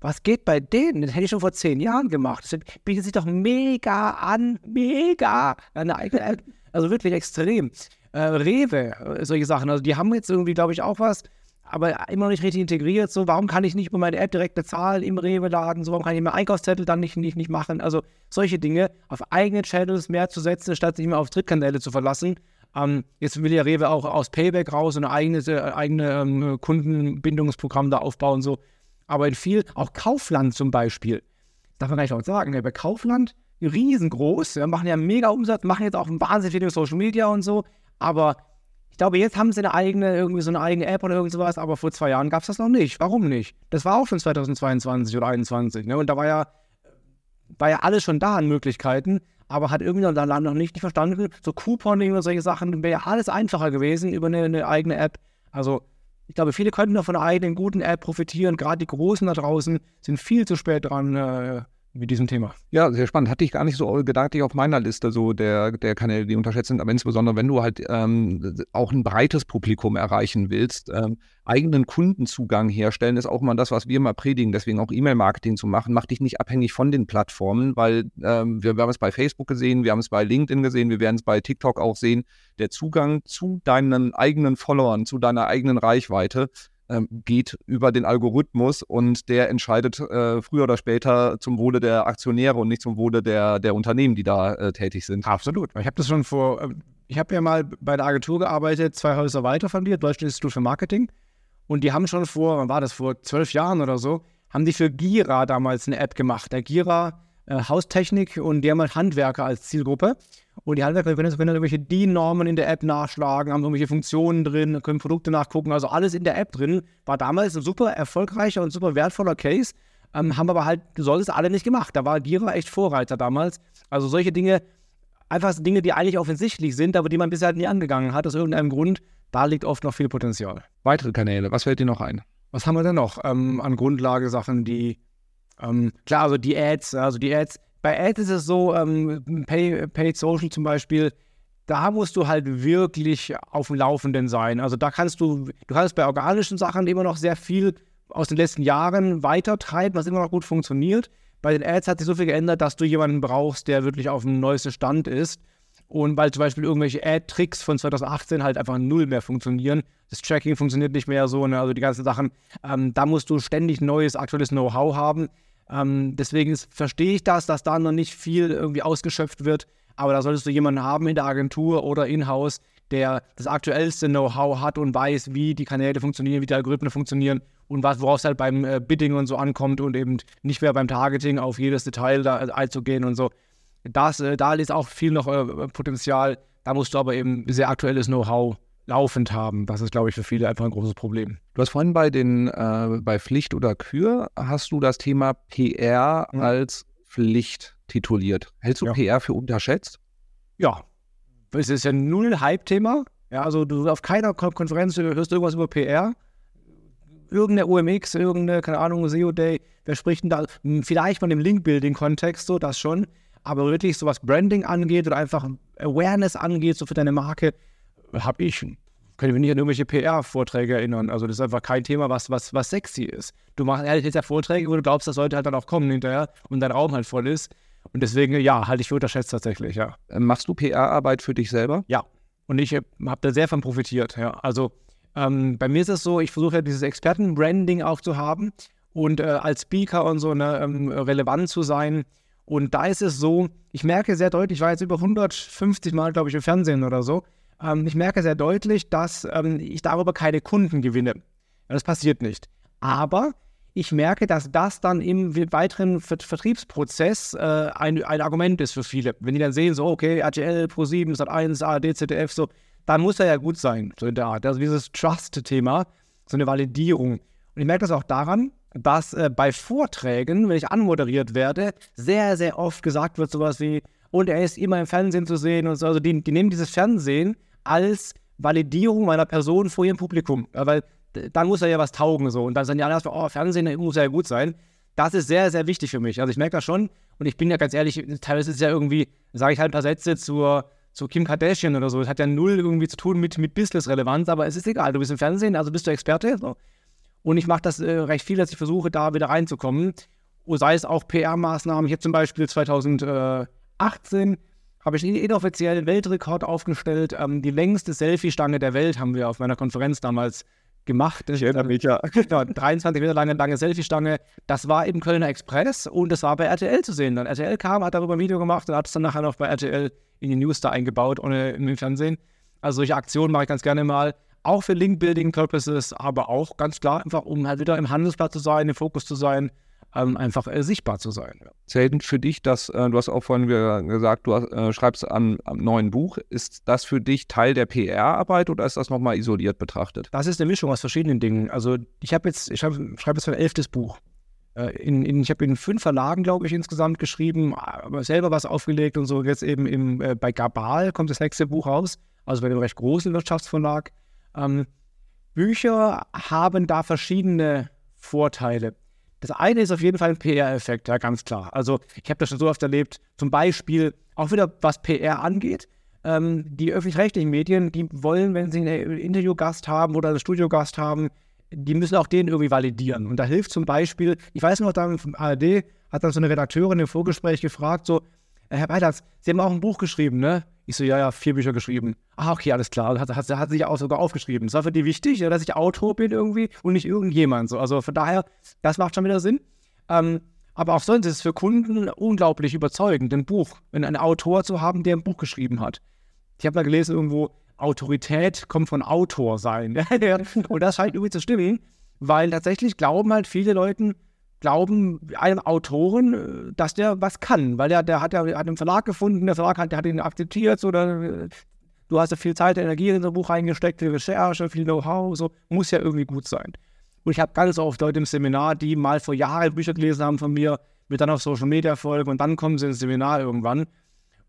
Speaker 3: Was geht bei denen? Das hätte ich schon vor zehn Jahren gemacht. Das bietet sich doch mega an. Mega. Eine eigene App. Also wirklich extrem äh, Rewe, äh, solche Sachen. Also die haben jetzt irgendwie, glaube ich, auch was, aber immer noch nicht richtig integriert. So, warum kann ich nicht über meine App direkt bezahlen im Rewe-Laden? So, warum kann ich meinen Einkaufszettel dann nicht, nicht, nicht machen? Also solche Dinge, auf eigene Channels mehr zu setzen, statt sich immer auf Drittkanäle zu verlassen. Ähm, jetzt will ja Rewe auch aus Payback raus und ein eigenes äh, eigene ähm, Kundenbindungsprogramm da aufbauen. So. Aber in viel, auch Kaufland zum Beispiel, darf man gar nicht auch sagen, bei Kaufland riesengroß, ja, machen ja mega Umsatz, machen jetzt auch wahnsinnig viel Social Media und so, aber ich glaube, jetzt haben sie eine eigene, irgendwie so eine eigene App oder irgend sowas, aber vor zwei Jahren gab es das noch nicht. Warum nicht? Das war auch schon 2022 oder 2021. Ne? Und da war ja, war ja alles schon da an Möglichkeiten, aber hat irgendwie noch, noch nicht, nicht verstanden. So Couponing oder solche Sachen wäre ja alles einfacher gewesen über eine, eine, eigene App. Also, ich glaube, viele könnten noch von einer eigenen guten App profitieren. Gerade die Großen da draußen sind viel zu spät dran, äh, mit diesem Thema.
Speaker 2: Ja, sehr spannend. Hatte ich gar nicht so gedanklich auf meiner Liste so der, der Kanäle, die unterschätzt sind, aber insbesondere wenn du halt ähm, auch ein breites Publikum erreichen willst, ähm, eigenen Kundenzugang herstellen, ist auch mal das, was wir mal predigen, deswegen auch E-Mail-Marketing zu machen, mach dich nicht abhängig von den Plattformen, weil ähm, wir, wir haben es bei Facebook gesehen, wir haben es bei LinkedIn gesehen, wir werden es bei TikTok auch sehen, der Zugang zu deinen eigenen Followern, zu deiner eigenen Reichweite geht über den Algorithmus und der entscheidet äh, früher oder später zum Wohle der Aktionäre und nicht zum Wohle der, der Unternehmen, die da äh, tätig sind.
Speaker 3: Absolut. Ich habe das schon vor, äh, ich habe ja mal bei der Agentur gearbeitet, zwei Häuser weiter von dir, Deutsches Institut für Marketing. Und die haben schon vor, wann war das, vor zwölf Jahren oder so, haben die für Gira damals eine App gemacht. Der Gira äh, Haustechnik und die haben halt Handwerker als Zielgruppe. Und die Handwerker können, können dann irgendwelche DIN-Normen in der App nachschlagen, haben irgendwelche Funktionen drin, können Produkte nachgucken. Also alles in der App drin. War damals ein super erfolgreicher und super wertvoller Case. Ähm, haben aber halt, du solltest alle nicht gemacht. Da war Gira echt Vorreiter damals. Also solche Dinge, einfach Dinge, die eigentlich offensichtlich sind, aber die man bisher halt nie angegangen hat, aus irgendeinem Grund, da liegt oft noch viel Potenzial.
Speaker 2: Weitere Kanäle, was fällt dir noch ein?
Speaker 3: Was haben wir denn noch ähm, an Grundlagesachen, die, ähm, klar, also die Ads, also die Ads, bei Ads ist es so, ähm, Pay, Paid Social zum Beispiel, da musst du halt wirklich auf dem Laufenden sein. Also da kannst du, du kannst bei organischen Sachen immer noch sehr viel aus den letzten Jahren weiter treiben, was immer noch gut funktioniert. Bei den Ads hat sich so viel geändert, dass du jemanden brauchst, der wirklich auf dem neuesten Stand ist. Und weil zum Beispiel irgendwelche Ad-Tricks von 2018 halt einfach null mehr funktionieren. Das Tracking funktioniert nicht mehr so, ne? also die ganzen Sachen. Ähm, da musst du ständig neues, aktuelles Know-how haben. Ähm, deswegen verstehe ich das, dass da noch nicht viel irgendwie ausgeschöpft wird. Aber da solltest du jemanden haben in der Agentur oder in-house, der das aktuellste Know-how hat und weiß, wie die Kanäle funktionieren, wie die Algorithmen funktionieren und was, worauf es halt beim äh, Bidding und so ankommt und eben nicht mehr beim Targeting auf jedes Detail da äh, einzugehen und so. Das, äh, da ist auch viel noch äh, Potenzial. Da musst du aber eben sehr aktuelles Know-how laufend haben. Das ist, glaube ich, für viele einfach ein großes Problem.
Speaker 2: Du hast vorhin bei den äh, bei Pflicht oder Kür hast du das Thema PR mhm. als Pflicht tituliert. Hältst du ja. PR für unterschätzt?
Speaker 3: Ja. Es ist ja null Hype-Thema. Ja, also du auf keiner Konferenz hörst du irgendwas über PR. Irgendeine OMX, irgendeine, keine Ahnung, SEO Day, wer spricht denn da? Hm, vielleicht mal im Link-Building-Kontext, so das schon. Aber wirklich so was Branding angeht oder einfach Awareness angeht, so für deine Marke, habe ich, kann ich mich nicht an irgendwelche PR-Vorträge erinnern. Also das ist einfach kein Thema, was, was, was sexy ist. Du machst ehrlich jetzt ja Vorträge, wo du glaubst, dass Leute halt dann auch kommen hinterher und dein Raum halt voll ist. Und deswegen, ja, halte ich für unterschätzt tatsächlich, ja.
Speaker 2: Ähm, machst du PR-Arbeit für dich selber?
Speaker 3: Ja. Und ich äh, habe da sehr von profitiert, ja. Also ähm, bei mir ist es so, ich versuche ja dieses Experten-Branding auch zu haben und äh, als Speaker und so ne, ähm, relevant zu sein. Und da ist es so, ich merke sehr deutlich, ich war jetzt über 150 Mal, glaube ich, im Fernsehen oder so, ähm, ich merke sehr deutlich, dass ähm, ich darüber keine Kunden gewinne. Das passiert nicht. Aber ich merke, dass das dann im weiteren Vertriebsprozess äh, ein, ein Argument ist für viele. Wenn die dann sehen, so, okay, RTL, Pro7, Sat1, ARD, ZDF, so, dann muss er ja gut sein, so in der Art. Also dieses Trust-Thema, so eine Validierung. Und ich merke das auch daran, dass äh, bei Vorträgen, wenn ich anmoderiert werde, sehr, sehr oft gesagt wird, sowas wie, und er ist immer im Fernsehen zu sehen und so. Also die, die nehmen dieses Fernsehen als Validierung meiner Person vor ihrem Publikum. Ja, weil dann muss er ja was taugen so. Und dann sagen die alle erstmal, oh, Fernsehen muss ja gut sein. Das ist sehr, sehr wichtig für mich. Also ich merke das schon. Und ich bin ja ganz ehrlich, teilweise ist es ja irgendwie, sage ich halt ein paar Sätze zur, zu Kim Kardashian oder so. Das hat ja null irgendwie zu tun mit, mit Business-Relevanz, aber es ist egal. Du bist im Fernsehen, also bist du Experte. So. Und ich mache das äh, recht viel, dass ich versuche, da wieder reinzukommen. Sei es auch PR-Maßnahmen. Ich habe zum Beispiel 2018 habe ich einen inoffiziellen Weltrekord aufgestellt. Ähm, die längste Selfie-Stange der Welt haben wir auf meiner Konferenz damals gemacht.
Speaker 2: Ich erinnere mich, ja. <laughs>
Speaker 3: Genau, 23 Meter lange, lange Selfie-Stange. Das war im Kölner Express und das war bei RTL zu sehen. Dann RTL kam, hat darüber ein Video gemacht und hat es dann nachher noch bei RTL in die News da eingebaut, ohne im Fernsehen. Also solche Aktionen mache ich ganz gerne mal. Auch für Link-Building-Purposes, aber auch ganz klar einfach, um halt wieder im Handelsblatt zu sein, im Fokus zu sein ähm, einfach äh, sichtbar zu sein.
Speaker 2: Zählt für dich, dass äh, du hast auch vorhin gesagt, du hast, äh, schreibst an einem neuen Buch. Ist das für dich Teil der PR-Arbeit oder ist das nochmal isoliert betrachtet?
Speaker 3: Das ist eine Mischung aus verschiedenen Dingen. Also ich habe jetzt, ich schreibe schreib jetzt mein elftes Buch. Äh, in, in, ich habe in fünf Verlagen, glaube ich, insgesamt geschrieben, aber selber was aufgelegt und so. Jetzt eben im, äh, bei Gabal kommt das nächste Buch raus, also bei dem recht großen Wirtschaftsverlag. Ähm, Bücher haben da verschiedene Vorteile. Das eine ist auf jeden Fall ein PR-Effekt, ja, ganz klar. Also ich habe das schon so oft erlebt, zum Beispiel auch wieder was PR angeht. Ähm, die öffentlich-rechtlichen Medien, die wollen, wenn sie einen Interviewgast haben oder einen Studiogast haben, die müssen auch den irgendwie validieren. Und da hilft zum Beispiel, ich weiß noch, da vom ARD hat dann so eine Redakteurin im Vorgespräch gefragt, so, Herr Beilatz, Sie haben auch ein Buch geschrieben, ne? Ich so, ja, ja, vier Bücher geschrieben. Ah, okay, alles klar. Hat, hat, hat sich auch sogar aufgeschrieben. Das war für die wichtig, dass ich Autor bin irgendwie und nicht irgendjemand. So. Also von daher, das macht schon wieder Sinn. Ähm, aber auch sonst ist es für Kunden unglaublich überzeugend, ein Buch, einen Autor zu haben, der ein Buch geschrieben hat. Ich habe mal gelesen irgendwo, Autorität kommt von Autor sein. <laughs> und das scheint irgendwie zu stimmen, weil tatsächlich glauben halt viele Leute, glauben einem Autoren, äh, dass der was kann, weil der, der hat ja hat einen Verlag gefunden, der Verlag hat, der hat ihn akzeptiert, oder äh, du hast ja viel Zeit, Energie in so ein Buch reingesteckt, viel Recherche, viel Know-how, so muss ja irgendwie gut sein. Und ich habe ganz oft Leute im Seminar, die mal vor Jahren Bücher gelesen haben von mir, mir dann auf Social Media folgen und dann kommen sie ins Seminar irgendwann.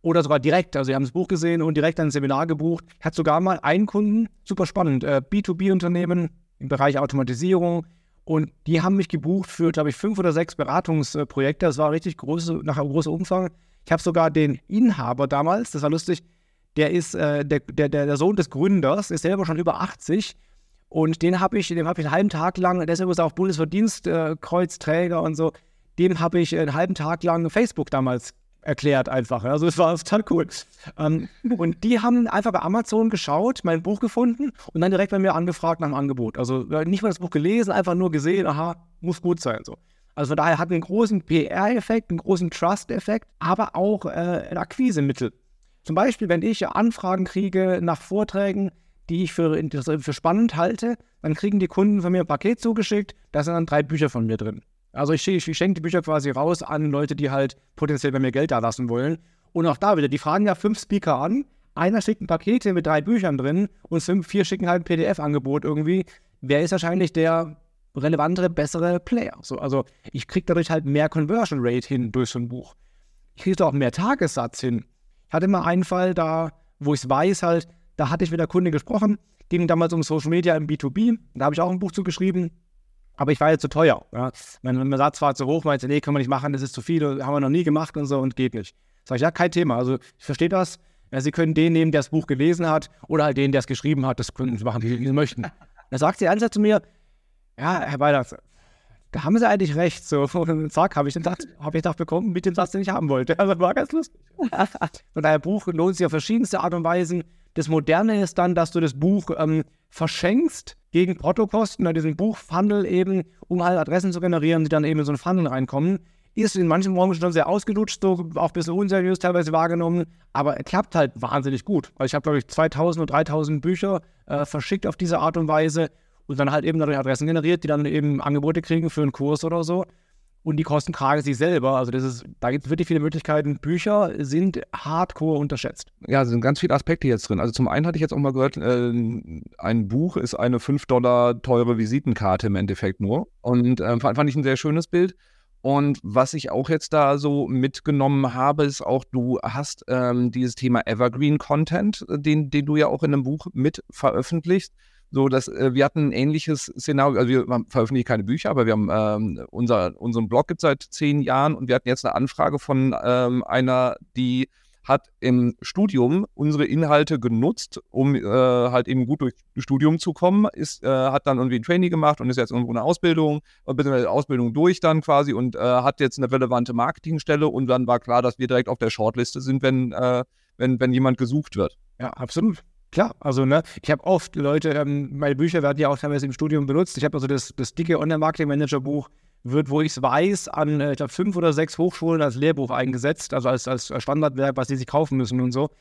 Speaker 3: Oder sogar direkt, also sie haben das Buch gesehen und direkt ein Seminar gebucht. Ich hatte sogar mal einen Kunden, super spannend, äh, B2B-Unternehmen im Bereich Automatisierung, und die haben mich gebucht für, glaube ich, fünf oder sechs Beratungsprojekte. Das war richtig große, nachher großer Umfang. Ich habe sogar den Inhaber damals, das war lustig, der ist äh, der, der, der Sohn des Gründers, ist selber schon über 80. Und den habe ich, dem habe ich einen halben Tag lang, deshalb ist er auch Bundesverdienstkreuzträger äh, und so, dem habe ich einen halben Tag lang Facebook damals erklärt einfach. Also es war total cool. Ähm, und die haben einfach bei Amazon geschaut, mein Buch gefunden und dann direkt bei mir angefragt nach dem Angebot. Also nicht mal das Buch gelesen, einfach nur gesehen, aha, muss gut sein. So. Also von daher hat einen großen PR-Effekt, einen großen Trust-Effekt, aber auch äh, ein Akquisemittel. Zum Beispiel, wenn ich Anfragen kriege nach Vorträgen, die ich für, für spannend halte, dann kriegen die Kunden von mir ein Paket zugeschickt, da sind dann drei Bücher von mir drin. Also ich, ich, ich schenke die Bücher quasi raus an Leute, die halt potenziell bei mir Geld da lassen wollen. Und auch da wieder, die fragen ja fünf Speaker an. Einer schickt ein Paket mit drei Büchern drin und fünf, vier schicken halt ein PDF-Angebot irgendwie. Wer ist wahrscheinlich der relevantere, bessere Player? So, also ich kriege dadurch halt mehr Conversion Rate hin durch so ein Buch. Ich kriege auch mehr Tagessatz hin. Ich hatte mal einen Fall da, wo ich es weiß halt, da hatte ich mit der Kunde gesprochen, ging damals um Social Media im B2B. Da habe ich auch ein Buch zugeschrieben. Aber ich war jetzt zu teuer. Ja. Mein, mein Satz war zu hoch, meinte, nee, können wir nicht machen, das ist zu viel, haben wir noch nie gemacht und so und geht nicht. Sag ich, ja, kein Thema. Also ich verstehe das. Ja, Sie können den nehmen, der das Buch gelesen hat, oder halt den, der es geschrieben hat, das können Sie machen, wie Sie möchten. <laughs> Dann sagt sie ernsthaft zu mir, ja, Herr Weiders, da haben Sie eigentlich recht. So, und <laughs> zack, habe ich den Satz, habe ich das bekommen mit dem Satz, den ich haben wollte. Also, <laughs> das war ganz lustig. Von daher, Buch lohnt sich auf verschiedenste Art und Weisen. Das Moderne ist dann, dass du das Buch ähm, verschenkst gegen Portokosten, diesen Buchfunnel eben, um halt Adressen zu generieren, die dann eben in so einen Funnel reinkommen. Ist in manchen Branchen schon sehr ausgelutscht, so auch ein bisschen unseriös teilweise wahrgenommen, aber klappt halt wahnsinnig gut. Also ich habe, glaube ich, 2000 oder 3000 Bücher äh, verschickt auf diese Art und Weise und dann halt eben dadurch Adressen generiert, die dann eben Angebote kriegen für einen Kurs oder so und die Kosten tragen sie selber. Also das ist, da gibt es wirklich viele Möglichkeiten. Bücher sind hardcore unterschätzt.
Speaker 2: Ja, sind ganz viele Aspekte jetzt drin. Also zum einen hatte ich jetzt auch mal gehört, äh, ein Buch ist eine 5 Dollar teure Visitenkarte im Endeffekt nur. Und äh, fand, ich ein sehr schönes Bild. Und was ich auch jetzt da so mitgenommen habe, ist auch, du hast ähm, dieses Thema Evergreen Content, äh, den, den du ja auch in einem Buch mit veröffentlicht. So, dass äh, wir hatten ein ähnliches Szenario, also wir veröffentlichen keine Bücher, aber wir haben ähm, unser, unseren Blog gibt seit zehn Jahren und wir hatten jetzt eine Anfrage von ähm, einer, die hat im Studium unsere Inhalte genutzt, um äh, halt eben gut durch Studium zu kommen, ist, äh, hat dann irgendwie ein Training gemacht und ist jetzt irgendwo eine Ausbildung, beziehungsweise Ausbildung durch dann quasi und äh, hat jetzt eine relevante Marketingstelle und dann war klar, dass wir direkt auf der Shortliste sind, wenn, äh, wenn, wenn jemand gesucht wird.
Speaker 3: Ja, absolut. Klar, also ne, ich habe oft Leute, ähm, meine Bücher werden ja auch teilweise im Studium benutzt. Ich habe also das, das dicke Online-Marketing-Manager-Buch wird, wo ich es weiß, an äh, ich glaube, fünf oder sechs Hochschulen als Lehrbuch eingesetzt, also als, als Standardwerk, was sie sich kaufen müssen und so.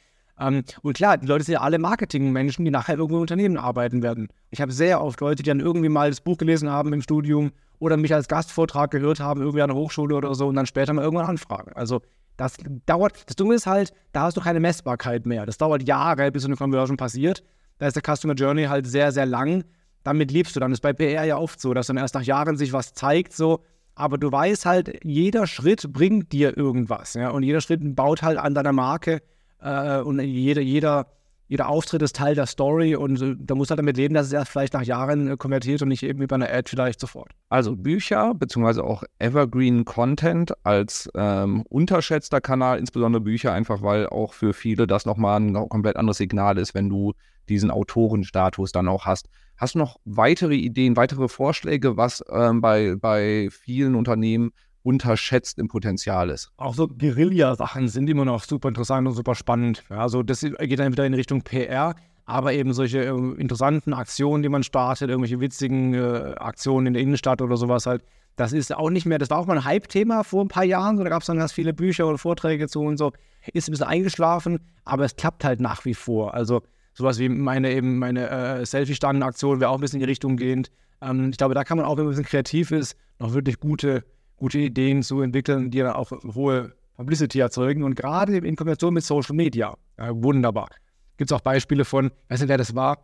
Speaker 3: Ähm, und klar, die Leute sind ja alle Marketingmenschen, die nachher irgendwo im Unternehmen arbeiten werden. Ich habe sehr oft Leute, die dann irgendwie mal das Buch gelesen haben im Studium oder mich als Gastvortrag gehört haben, irgendwie an der Hochschule oder so und dann später mal irgendwann anfragen. Also das dauert, das Dumme ist halt, da hast du keine Messbarkeit mehr. Das dauert Jahre, bis so eine Conversion passiert. Da ist der Customer Journey halt sehr, sehr lang damit lebst du dann. Das ist bei PR ja oft so, dass dann erst nach Jahren sich was zeigt, so. Aber du weißt halt, jeder Schritt bringt dir irgendwas, ja. Und jeder Schritt baut halt an deiner Marke äh, und jeder, jeder, jeder Auftritt ist Teil der Story und äh, da muss halt damit leben, dass es erst vielleicht nach Jahren äh, konvertiert und nicht eben über eine Ad vielleicht sofort.
Speaker 2: Also Bücher beziehungsweise auch Evergreen Content als ähm, unterschätzter Kanal, insbesondere Bücher, einfach weil auch für viele das nochmal ein komplett anderes Signal ist, wenn du diesen Autorenstatus dann auch hast. Hast du noch weitere Ideen, weitere Vorschläge, was ähm, bei, bei vielen Unternehmen unterschätzt im Potenzial ist?
Speaker 3: Auch so Guerilla-Sachen sind immer noch super interessant und super spannend. Also das geht dann wieder in Richtung PR, aber eben solche äh, interessanten Aktionen, die man startet, irgendwelche witzigen äh, Aktionen in der Innenstadt oder sowas halt. Das ist auch nicht mehr, das war auch mal ein Hype-Thema vor ein paar Jahren, so, da gab es dann ganz viele Bücher oder Vorträge zu und so. Ist ein bisschen eingeschlafen, aber es klappt halt nach wie vor. Also sowas wie meine eben meine äh, Selfie-Standen-Aktion wäre auch ein bisschen in die Richtung gehend. Ähm, ich glaube, da kann man auch, wenn man ein bisschen kreativ ist, noch wirklich gute, gute Ideen zu entwickeln, die dann auch hohe Publicity erzeugen. Und gerade in Kombination mit Social Media, äh, wunderbar. Gibt es auch Beispiele von, ich weiß nicht, wer das war,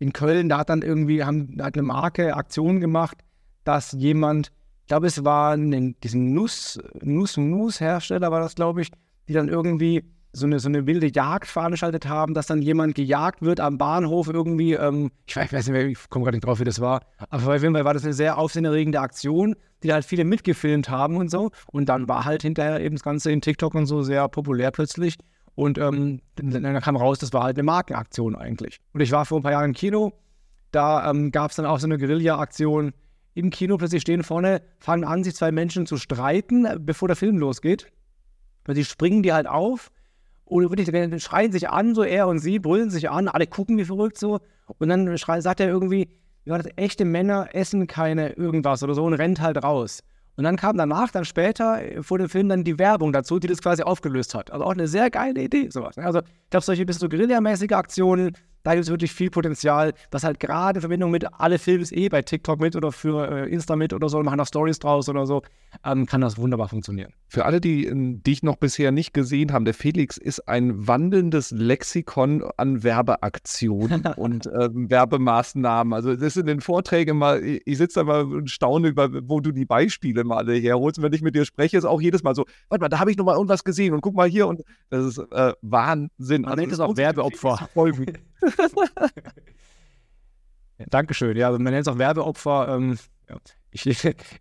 Speaker 3: in Köln, da hat dann irgendwie, haben, hat eine Marke Aktion gemacht, dass jemand, ich glaube, es war ein, diesen Nuss, Nuss-Nuss-Hersteller, war das, glaube ich, die dann irgendwie so eine, so eine wilde Jagd veranstaltet haben, dass dann jemand gejagt wird am Bahnhof irgendwie. Ähm, ich, weiß, nicht mehr, ich komme gerade nicht drauf, wie das war. Aber auf jeden Fall war das eine sehr aufsehenerregende Aktion, die da halt viele mitgefilmt haben und so. Und dann war halt hinterher eben das Ganze in TikTok und so sehr populär plötzlich. Und ähm, dann kam raus, das war halt eine Markenaktion eigentlich. Und ich war vor ein paar Jahren im Kino, da ähm, gab es dann auch so eine Guerilla-Aktion. Im Kino plötzlich stehen vorne, fangen an, sich zwei Menschen zu streiten, bevor der Film losgeht. Und sie springen die halt auf und wirklich schreien sich an, so er und sie, brüllen sich an, alle gucken wie verrückt so. Und dann schrei, sagt er irgendwie, ja, das echte Männer essen keine irgendwas oder so und rennt halt raus. Und dann kam danach, dann später vor dem Film dann die Werbung dazu, die das quasi aufgelöst hat. Also auch eine sehr geile Idee, sowas. Ne? Also ich glaube, solche bisschen so Guerilla-mäßige Aktionen, da gibt es wirklich viel Potenzial, was halt gerade in Verbindung mit alle Films eh bei TikTok mit oder für äh, Insta mit oder so, machen da Stories draus oder so, ähm, kann das wunderbar funktionieren.
Speaker 2: Für alle, die ähm, dich noch bisher nicht gesehen haben, der Felix ist ein wandelndes Lexikon an Werbeaktionen <laughs> und äh, Werbemaßnahmen. Also das sind in den Vorträgen mal, ich sitze da mal und staune über, wo du die Beispiele mal alle herholst. Und wenn ich mit dir spreche, ist auch jedes Mal so, warte mal, da habe ich noch mal irgendwas gesehen und guck mal hier und das ist äh, Wahnsinn.
Speaker 3: Man also, nennt es auch Werbeopfer. <laughs> Dankeschön. Ja, man nennt es auch Werbeopfer. Ähm, ja. ich,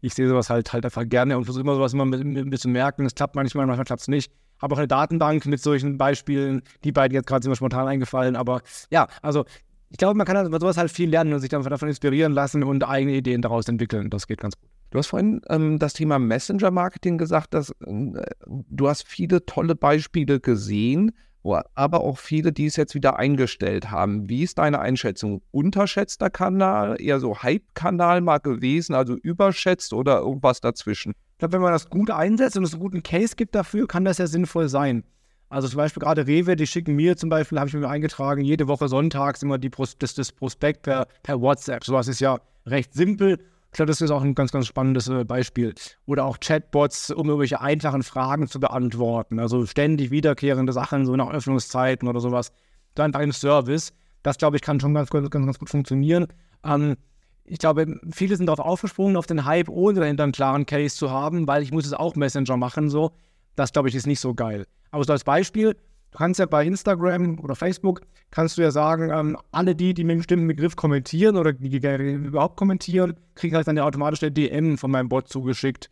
Speaker 3: ich, sehe sowas halt, halt einfach gerne und versuche immer sowas immer ein bisschen merken. Es klappt manchmal, manchmal klappt es nicht. Habe auch eine Datenbank mit solchen Beispielen. Die beiden jetzt gerade sind mir spontan eingefallen. Aber ja, also ich glaube, man kann halt sowas halt viel lernen und sich dann davon inspirieren lassen und eigene Ideen daraus entwickeln. Das geht ganz gut.
Speaker 2: Du hast vorhin ähm, das Thema Messenger-Marketing gesagt, dass äh, du hast viele tolle Beispiele gesehen aber auch viele, die es jetzt wieder eingestellt haben. Wie ist deine Einschätzung? Unterschätzter Kanal, eher so Hype-Kanal mal gewesen, also überschätzt oder irgendwas dazwischen?
Speaker 3: Ich glaube, wenn man das gut einsetzt und es einen guten Case gibt dafür, kann das ja sinnvoll sein. Also zum Beispiel gerade Rewe, die schicken mir zum Beispiel, habe ich mir eingetragen, jede Woche sonntags immer die Pros das, das Prospekt per, per WhatsApp. Sowas ist ja recht simpel ich glaube, das ist auch ein ganz, ganz spannendes äh, Beispiel. Oder auch Chatbots, um irgendwelche einfachen Fragen zu beantworten. Also ständig wiederkehrende Sachen, so nach Öffnungszeiten oder sowas. Dann ein Service. Das, glaube ich, kann schon ganz, ganz, ganz gut funktionieren. Ähm, ich glaube, viele sind darauf aufgesprungen, auf den Hype, ohne dahinter einen klaren Case zu haben, weil ich muss es auch Messenger machen, so. Das, glaube ich, ist nicht so geil. Aber so als Beispiel, du kannst ja bei Instagram oder Facebook, kannst du ja sagen, ähm, alle die, die mit einem bestimmten Begriff kommentieren oder die, überhaupt kommentieren, kriegen halt dann ja automatisch eine DM von meinem Bot zugeschickt,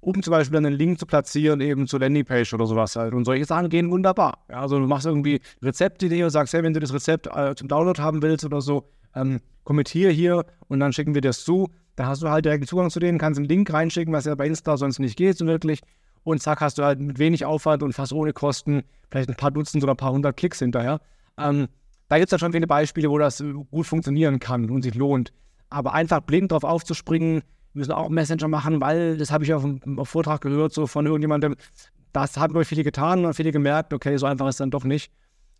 Speaker 3: um zum Beispiel einen Link zu platzieren, eben zur Landingpage oder sowas halt. Und solche Sachen gehen wunderbar. Ja, also du machst irgendwie Rezeptidee und sagst, hey, wenn du das Rezept äh, zum Download haben willst oder so, ähm, kommentiere hier und dann schicken wir das zu. Da hast du halt direkt Zugang zu denen, kannst einen Link reinschicken, was ja bei Insta sonst nicht geht, so wirklich. Und zack, hast du halt mit wenig Aufwand und fast ohne Kosten vielleicht ein paar Dutzend oder ein paar hundert Klicks hinterher. Ähm, da gibt es ja schon viele Beispiele, wo das äh, gut funktionieren kann und sich lohnt. Aber einfach blind drauf aufzuspringen, wir müssen auch Messenger machen, weil, das habe ich auf einem Vortrag gehört, so von irgendjemandem, das haben wohl viele getan und viele gemerkt, okay, so einfach ist es dann doch nicht.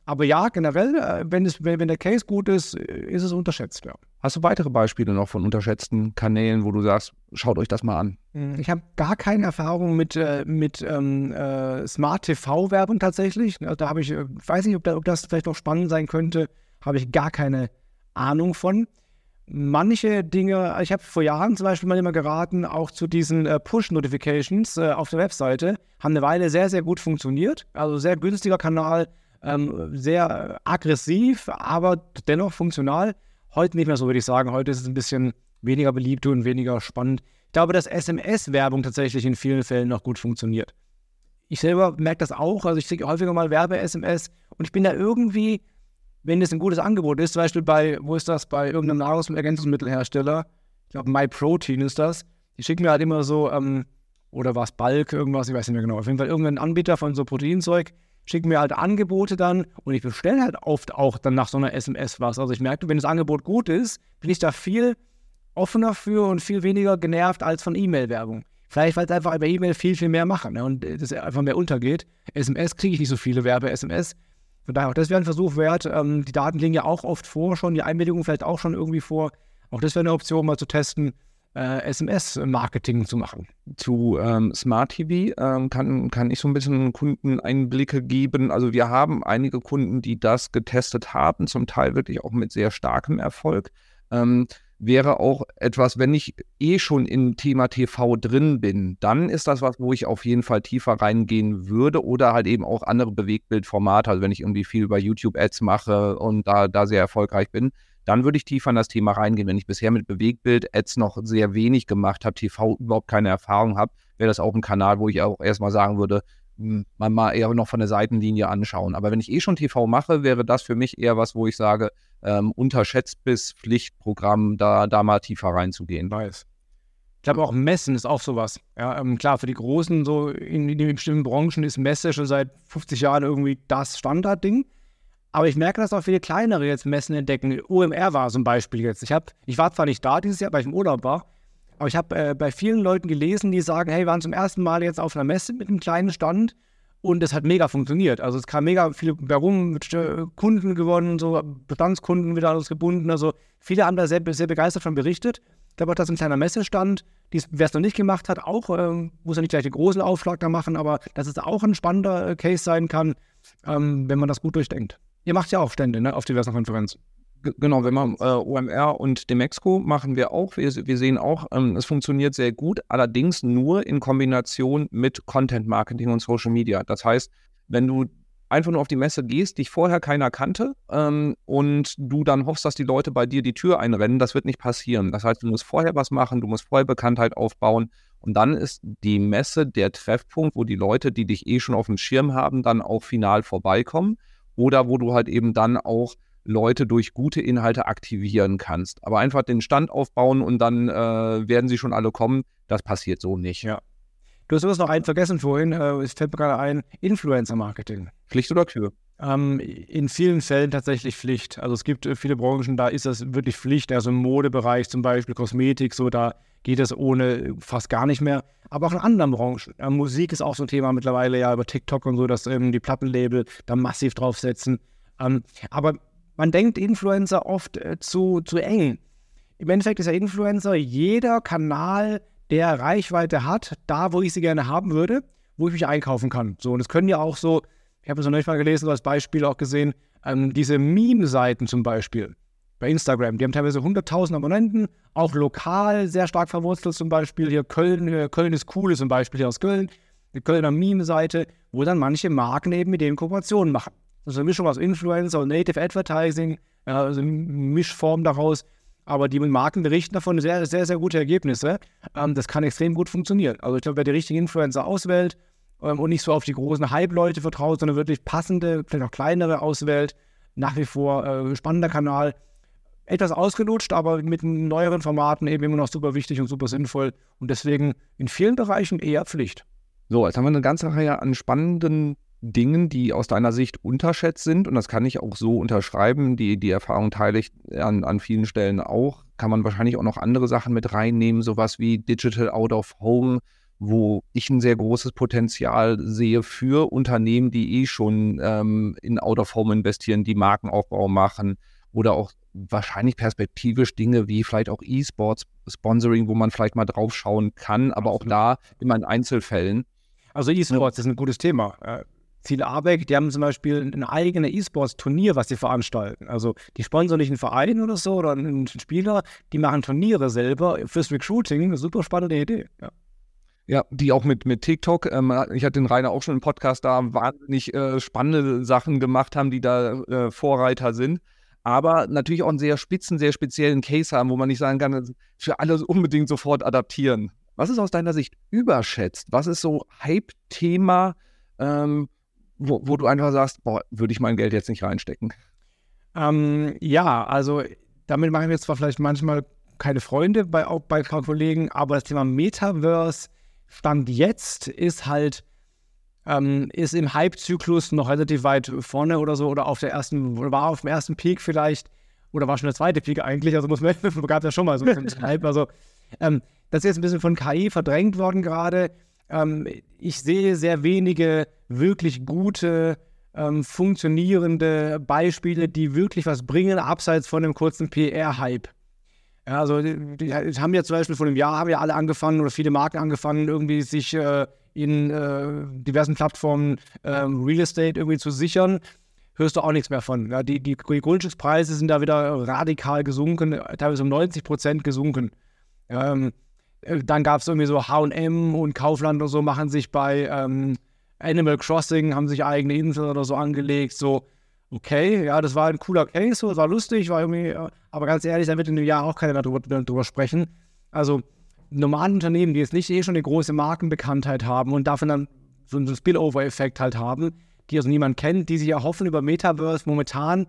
Speaker 3: Aber ja, generell, äh, wenn, es, wenn, der Case gut ist, äh, ist es unterschätzt, ja.
Speaker 2: Hast du weitere Beispiele noch von unterschätzten Kanälen, wo du sagst, schaut euch das mal an?
Speaker 3: Hm, ich habe gar keine Erfahrung mit, äh, mit ähm, äh, Smart TV-Werbung tatsächlich. Da habe ich, äh, weiß nicht, ob, da, ob, das vielleicht noch spannend sein könnte, habe ich gar keine Ahnung von. Manche Dinge, ich habe vor Jahren zum Beispiel mal immer geraten, auch zu diesen äh, Push-Notifications auf der Webseite, haben eine Weile sehr, sehr gut funktioniert. Also sehr günstiger Kanal, ähm, sehr aggressiv, aber dennoch funktional. Heute nicht mehr so, würde ich sagen. Heute ist es ein bisschen weniger beliebt und weniger spannend. Ich glaube, dass SMS-Werbung tatsächlich in vielen Fällen noch gut funktioniert. Ich selber merke das auch. Also ich kriege häufiger mal Werbe-SMS und ich bin da irgendwie, wenn das ein gutes Angebot ist, zum Beispiel bei, wo ist das, bei irgendeinem Nahrungsergänzungsmittelhersteller, ich glaube MyProtein ist das, die schicken mir halt immer so, ähm, oder was, Bulk, irgendwas, ich weiß nicht mehr genau. Auf jeden Fall irgendein Anbieter von so Proteinzeug, schicken mir halt Angebote dann und ich bestelle halt oft auch dann nach so einer SMS was. Also ich merke, wenn das Angebot gut ist, bin ich da viel offener für und viel weniger genervt als von E-Mail-Werbung. Vielleicht, weil es einfach über E-Mail viel, viel mehr machen ne? und das einfach mehr untergeht. SMS kriege ich nicht so viele Werbe-SMS. Von daher, auch das wäre ein Versuch wert. Ähm, die Daten liegen ja auch oft vor, schon die Einwilligung vielleicht auch schon irgendwie vor. Auch das wäre eine Option, mal zu testen äh, SMS-Marketing zu machen.
Speaker 2: Zu ähm, Smart TV ähm, kann, kann ich so ein bisschen Kundeneinblicke geben. Also wir haben einige Kunden, die das getestet haben, zum Teil wirklich auch mit sehr starkem Erfolg. Ähm, wäre auch etwas, wenn ich eh schon im Thema TV drin bin, dann ist das was, wo ich auf jeden Fall tiefer reingehen würde oder halt eben auch andere Bewegtbildformate, also wenn ich irgendwie viel über YouTube-Ads mache und da, da sehr erfolgreich bin, dann würde ich tiefer in das Thema reingehen. Wenn ich bisher mit Bewegtbild-Ads noch sehr wenig gemacht habe, TV überhaupt keine Erfahrung habe, wäre das auch ein Kanal, wo ich auch erstmal sagen würde, hm, man mal eher noch von der Seitenlinie anschauen. Aber wenn ich eh schon TV mache, wäre das für mich eher was, wo ich sage, ähm, unterschätzt bis Pflichtprogramm, da, da mal tiefer reinzugehen.
Speaker 3: Weiß. Ich glaube auch Messen ist auch sowas. Ja, ähm, klar, für die Großen, so in, in bestimmten Branchen ist Messe schon seit 50 Jahren irgendwie das Standardding. Aber ich merke, dass auch viele kleinere jetzt Messen entdecken. OMR war ein Beispiel jetzt. Ich, hab, ich war zwar nicht da dieses Jahr, weil ich im Urlaub war, aber ich habe äh, bei vielen Leuten gelesen, die sagen, hey, wir waren zum ersten Mal jetzt auf einer Messe mit einem kleinen Stand und das hat mega funktioniert. Also es kam mega viele herum, mit äh, Kunden gewonnen, so Bestandskunden wieder alles gebunden. Also viele haben da sehr, sehr begeistert von berichtet. Ich glaube auch, dass ein kleiner Messestand, wer es noch nicht gemacht hat, auch, äh, muss ja nicht gleich den großen Aufschlag da machen, aber dass es auch ein spannender äh, Case sein kann, ähm, wenn man das gut durchdenkt. Ihr macht ja auch Stände ne, auf diversen Konferenzen.
Speaker 2: Genau, wenn man äh, OMR und Demexco machen wir auch. Wir, wir sehen auch, ähm, es funktioniert sehr gut, allerdings nur in Kombination mit Content Marketing und Social Media. Das heißt, wenn du einfach nur auf die Messe gehst, dich vorher keiner kannte ähm, und du dann hoffst, dass die Leute bei dir die Tür einrennen, das wird nicht passieren. Das heißt, du musst vorher was machen, du musst vorher Bekanntheit aufbauen und dann ist die Messe der Treffpunkt, wo die Leute, die dich eh schon auf dem Schirm haben, dann auch final vorbeikommen oder wo du halt eben dann auch Leute durch gute Inhalte aktivieren kannst. Aber einfach den Stand aufbauen und dann äh, werden sie schon alle kommen, das passiert so nicht.
Speaker 3: Ja. Du hast noch einen vergessen vorhin, äh, es fällt mir gerade ein, Influencer-Marketing.
Speaker 2: Pflicht oder Kür?
Speaker 3: Ähm, in vielen Fällen tatsächlich Pflicht. Also es gibt äh, viele Branchen, da ist das wirklich Pflicht. Also im Modebereich zum Beispiel, Kosmetik, so da geht es ohne fast gar nicht mehr. Aber auch in anderen Branchen. Äh, Musik ist auch so ein Thema mittlerweile, ja, über TikTok und so, dass ähm, die Plattenlabel da massiv draufsetzen. Ähm, aber man denkt Influencer oft äh, zu, zu eng. Im Endeffekt ist ja Influencer jeder Kanal, der Reichweite hat, da, wo ich sie gerne haben würde, wo ich mich einkaufen kann. So, und es können ja auch so ich habe es noch nicht mal gelesen, als Beispiel auch gesehen, ähm, diese Meme-Seiten zum Beispiel. Bei Instagram. Die haben teilweise 100.000 Abonnenten, auch lokal sehr stark verwurzelt zum Beispiel. Hier Köln, äh, Köln ist cool, ist zum Beispiel hier aus Köln, die Kölner Meme-Seite, wo dann manche Marken eben mit denen Kooperationen machen. Das ist eine Mischung aus Influencer und Native Advertising, also eine Mischform daraus. Aber die Marken berichten davon sehr, sehr, sehr gute Ergebnisse. Ähm, das kann extrem gut funktionieren. Also ich glaube, wer die richtigen Influencer auswählt ähm, und nicht so auf die großen Hype-Leute vertraut, sondern wirklich passende, vielleicht auch kleinere auswählt, nach wie vor äh, spannender Kanal. Etwas ausgelutscht, aber mit neueren Formaten eben immer noch super wichtig und super sinnvoll. Und deswegen in vielen Bereichen eher Pflicht.
Speaker 2: So, jetzt haben wir eine ganze Reihe an spannenden Dingen, die aus deiner Sicht unterschätzt sind. Und das kann ich auch so unterschreiben. Die, die Erfahrung teile ich an, an vielen Stellen auch. Kann man wahrscheinlich auch noch andere Sachen mit reinnehmen, sowas wie Digital Out of Home, wo ich ein sehr großes Potenzial sehe für Unternehmen, die eh schon ähm, in Out of Home investieren, die Markenaufbau machen oder auch wahrscheinlich perspektivisch Dinge wie vielleicht auch E-Sports, Sponsoring, wo man vielleicht mal drauf schauen kann, aber auch da immer in Einzelfällen.
Speaker 3: Also E-Sports ist ein gutes Thema. Ziele Abeck, die haben zum Beispiel ein eigenes E-Sports-Turnier, was sie veranstalten. Also die sponsern nicht einen Verein oder so oder einen Spieler, die machen Turniere selber fürs Recruiting. Eine super spannende Idee. Ja.
Speaker 2: Ja, die auch mit, mit TikTok, ähm, ich hatte den Rainer auch schon im Podcast da, wahnsinnig äh, spannende Sachen gemacht haben, die da äh, Vorreiter sind. Aber natürlich auch einen sehr spitzen, sehr speziellen Case haben, wo man nicht sagen kann, für alles unbedingt sofort adaptieren. Was ist aus deiner Sicht überschätzt? Was ist so Hype-Thema, ähm, wo, wo du einfach sagst, boah, würde ich mein Geld jetzt nicht reinstecken?
Speaker 3: Ähm, ja, also damit machen wir zwar vielleicht manchmal keine Freunde bei, auch bei Kollegen, aber das Thema Metaverse Stand jetzt ist halt, ähm, ist im Hype-Zyklus noch relativ weit vorne oder so, oder auf der ersten, war auf dem ersten Peak vielleicht, oder war schon der zweite Peak eigentlich, also muss man, <laughs> gab ja schon mal so einen <laughs> Hype, also ähm, das ist jetzt ein bisschen von KI verdrängt worden gerade. Ähm, ich sehe sehr wenige wirklich gute, ähm, funktionierende Beispiele, die wirklich was bringen, abseits von einem kurzen PR-Hype. Ja, also die, die, haben ja zum Beispiel vor einem Jahr haben ja alle angefangen oder viele Marken angefangen, irgendwie sich äh, in äh, diversen Plattformen äh, Real Estate irgendwie zu sichern. Hörst du auch nichts mehr von. Ja, die, die, Grundstückspreise sind da wieder radikal gesunken, teilweise um 90 Prozent gesunken. Ähm, äh, dann gab es irgendwie so HM und Kaufland und so machen sich bei ähm, Animal Crossing, haben sich eigene Inseln oder so angelegt. So, okay, ja, das war ein cooler Case, das war lustig, war irgendwie, äh, aber ganz ehrlich, da wird in einem Jahr auch keiner darüber, darüber sprechen. Also, normale Unternehmen, die jetzt nicht eh schon eine große Markenbekanntheit haben und davon dann so einen Spillover-Effekt halt haben, die also niemand kennt, die sich erhoffen, über Metaverse momentan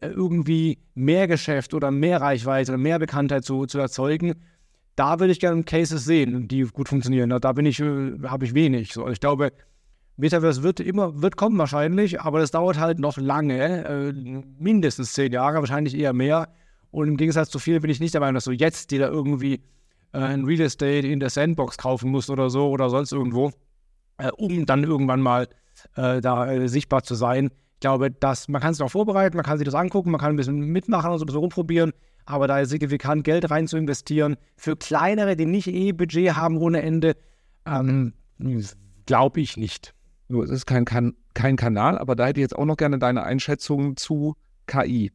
Speaker 3: äh, irgendwie mehr Geschäft oder mehr Reichweite oder mehr Bekanntheit zu, zu erzeugen da würde ich gerne Cases sehen, die gut funktionieren. Da bin ich, äh, habe ich wenig. So, ich glaube, Metaverse wird immer, wird kommen wahrscheinlich, aber das dauert halt noch lange, äh, mindestens zehn Jahre, wahrscheinlich eher mehr. Und im Gegensatz zu vielen bin ich nicht der Meinung, dass du jetzt dir da irgendwie äh, ein Real Estate in der Sandbox kaufen musst oder so oder sonst irgendwo, äh, um dann irgendwann mal äh, da äh, sichtbar zu sein. Ich glaube, dass man kann sich auch vorbereiten, man kann sich das angucken, man kann ein bisschen mitmachen und so ein bisschen rumprobieren. Aber da signifikant Geld rein zu investieren, für kleinere, die nicht eh Budget haben ohne Ende, ähm, glaube ich nicht.
Speaker 2: Nur es ist kein, kein, kein Kanal, aber da hätte ich jetzt auch noch gerne deine Einschätzung zu KI.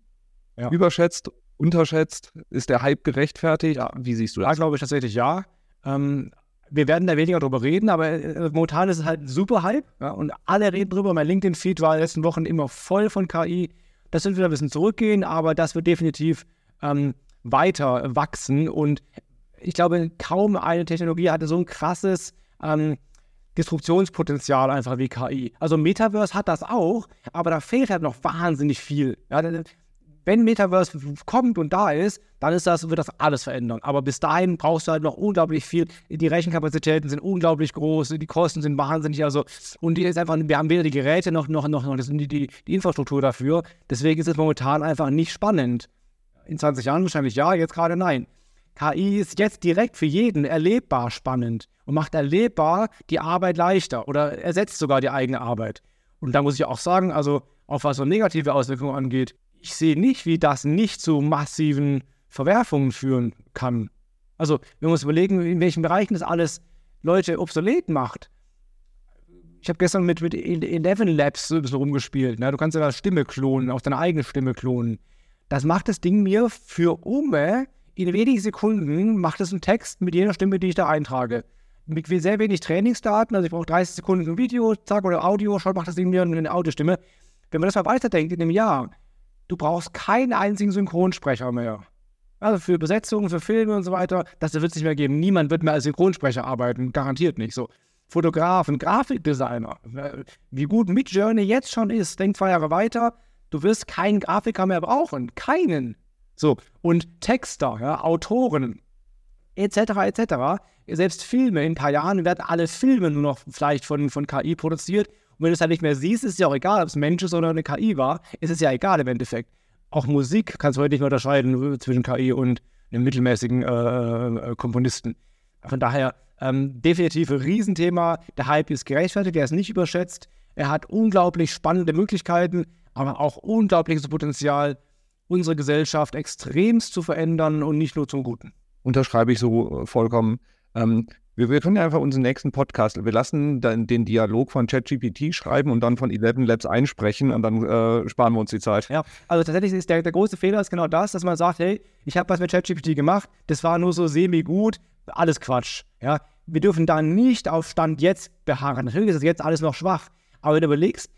Speaker 2: Ja. Überschätzt, unterschätzt, ist der Hype gerechtfertigt? Ja. Wie siehst du das?
Speaker 3: Da glaube ich tatsächlich ja. Ähm, wir werden da weniger drüber reden, aber äh, momentan ist es halt ein super Hype ja, und alle reden drüber. Mein LinkedIn-Feed war in den letzten Wochen immer voll von KI. Das wird wieder ein bisschen zurückgehen, aber das wird definitiv ähm, weiter wachsen. Und ich glaube, kaum eine Technologie hatte so ein krasses ähm, Disruptionspotenzial einfach wie KI. Also Metaverse hat das auch, aber da fehlt halt noch wahnsinnig viel. Ja, wenn Metaverse kommt und da ist, dann ist das, wird das alles verändern. Aber bis dahin brauchst du halt noch unglaublich viel. Die Rechenkapazitäten sind unglaublich groß, die Kosten sind wahnsinnig. Also, und die ist einfach, wir haben weder die Geräte noch, noch, noch, noch die, die, die Infrastruktur dafür. Deswegen ist es momentan einfach nicht spannend. In 20 Jahren wahrscheinlich ja, jetzt gerade nein. KI ist jetzt direkt für jeden erlebbar spannend und macht erlebbar die Arbeit leichter oder ersetzt sogar die eigene Arbeit. Und da muss ich auch sagen, also auch was so negative Auswirkungen angeht, ich sehe nicht, wie das nicht zu massiven Verwerfungen führen kann. Also, wir uns überlegen, in welchen Bereichen das alles Leute obsolet macht. Ich habe gestern mit, mit Eleven Labs so ein bisschen rumgespielt. Ne? Du kannst ja da Stimme klonen, auch deine eigene Stimme klonen Das macht das Ding mir für Ume in wenigen Sekunden macht es einen Text mit jeder Stimme, die ich da eintrage. Mit sehr wenig Trainingsdaten, also ich brauche 30 Sekunden ein Video, zack, oder Audio, schon macht das Ding mir eine Audiostimme. Wenn man das mal weiterdenkt in einem Jahr, du brauchst keinen einzigen Synchronsprecher mehr. Also für Besetzungen, für Filme und so weiter, das wird es nicht mehr geben. Niemand wird mehr als Synchronsprecher arbeiten, garantiert nicht so. Fotografen, Grafikdesigner, wie gut Midjourney jetzt schon ist, denk zwei Jahre weiter, du wirst keinen Grafiker mehr brauchen. Keinen. So, und Texter, ja, Autoren, etc., etc., selbst Filme, in ein paar Jahren werden alle Filme nur noch vielleicht von, von KI produziert. Und wenn du es halt nicht mehr siehst, ist es ja auch egal, ob es ein Mensch ist oder eine KI war, ist es ja egal im Endeffekt. Auch Musik kannst du heute nicht mehr unterscheiden zwischen KI und einem mittelmäßigen äh, äh, Komponisten. Von daher ähm, definitiv ein Riesenthema. Der Hype ist gerechtfertigt, er ist nicht überschätzt. Er hat unglaublich spannende Möglichkeiten, aber auch unglaubliches Potenzial, unsere Gesellschaft extremst zu verändern und nicht nur zum Guten.
Speaker 2: Unterschreibe ich so äh, vollkommen. Ähm, wir, wir, können ja einfach unseren nächsten Podcast, wir lassen dann den Dialog von ChatGPT schreiben und dann von Eleven Labs einsprechen und dann äh, sparen wir uns die Zeit.
Speaker 3: Ja, also tatsächlich ist der, der große Fehler ist genau das, dass man sagt, hey, ich habe was mit ChatGPT gemacht, das war nur so semi-gut, alles Quatsch. Ja, wir dürfen da nicht auf Stand jetzt beharren. Natürlich ist das jetzt alles noch schwach, aber wenn du überlegst,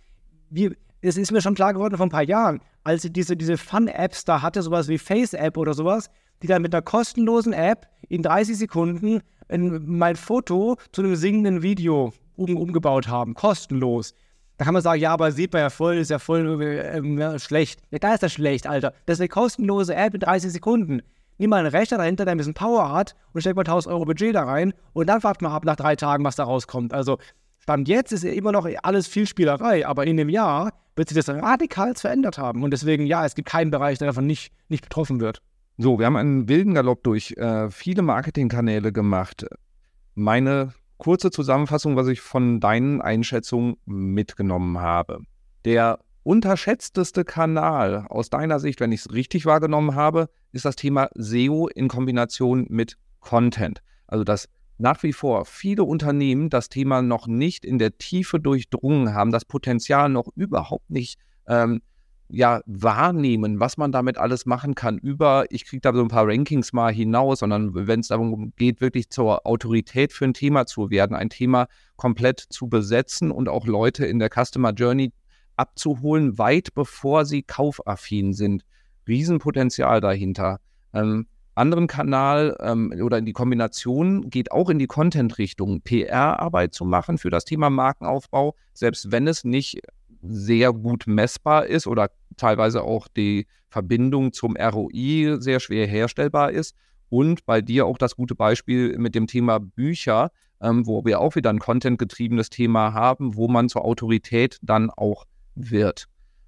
Speaker 3: wir, es ist mir schon klar geworden vor ein paar Jahren, als ich diese, diese Fun-Apps da hatte, sowas wie Face-App oder sowas, die dann mit einer kostenlosen App in 30 Sekunden ein, mein Foto zu einem singenden Video um, umgebaut haben. Kostenlos. Da kann man sagen, ja, aber sieht man ja voll, ist ja voll äh, schlecht. Ja, da ist das schlecht, Alter. Das ist eine kostenlose App in 30 Sekunden. Nimm mal einen Rechner dahinter, der ein bisschen Power hat und steck mal 1000 Euro Budget da rein und dann wartet mal ab nach drei Tagen, was da rauskommt. Also Stand jetzt ist ja immer noch alles viel Spielerei, aber in dem Jahr wird sich das radikal verändert haben. Und deswegen, ja, es gibt keinen Bereich, der davon nicht, nicht betroffen wird.
Speaker 2: So, wir haben einen wilden Galopp durch äh, viele Marketingkanäle gemacht. Meine kurze Zusammenfassung, was ich von deinen Einschätzungen mitgenommen habe. Der unterschätzteste Kanal aus deiner Sicht, wenn ich es richtig wahrgenommen habe, ist das Thema SEO in Kombination mit Content. Also das nach wie vor viele Unternehmen das Thema noch nicht in der Tiefe durchdrungen haben, das Potenzial noch überhaupt nicht ähm, ja, wahrnehmen, was man damit alles machen kann, über, ich kriege da so ein paar Rankings mal hinaus, sondern wenn es darum geht, wirklich zur Autorität für ein Thema zu werden, ein Thema komplett zu besetzen und auch Leute in der Customer Journey abzuholen, weit bevor sie kaufaffin sind. Riesenpotenzial dahinter. Ähm, anderen Kanal ähm, oder in die Kombination geht auch in die Content-Richtung, PR-Arbeit zu machen für das Thema Markenaufbau, selbst wenn es nicht sehr gut messbar ist oder teilweise auch die Verbindung zum ROI sehr schwer herstellbar ist. Und bei dir auch das gute Beispiel mit dem Thema Bücher, ähm, wo wir auch wieder ein content-getriebenes Thema haben, wo man zur Autorität dann auch wird.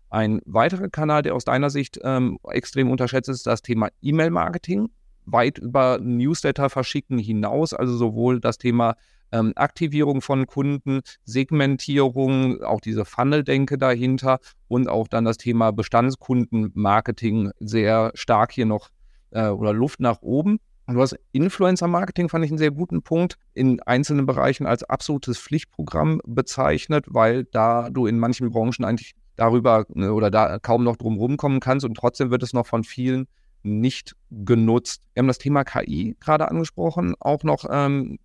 Speaker 2: Ein weiterer Kanal, der aus deiner Sicht ähm, extrem unterschätzt ist, das Thema E-Mail-Marketing. Weit über Newsletter verschicken hinaus, also sowohl das Thema ähm, Aktivierung von Kunden, Segmentierung, auch diese Funnel-Denke dahinter und auch dann das Thema Bestandskundenmarketing sehr stark hier noch äh, oder Luft nach oben. Du hast Influencer-Marketing, fand ich einen sehr guten Punkt, in einzelnen Bereichen als absolutes Pflichtprogramm bezeichnet, weil da du in manchen Branchen eigentlich darüber ne, oder da kaum noch drum rumkommen kannst und trotzdem wird es noch von vielen nicht genutzt. Wir haben das Thema KI gerade angesprochen, auch noch ähm,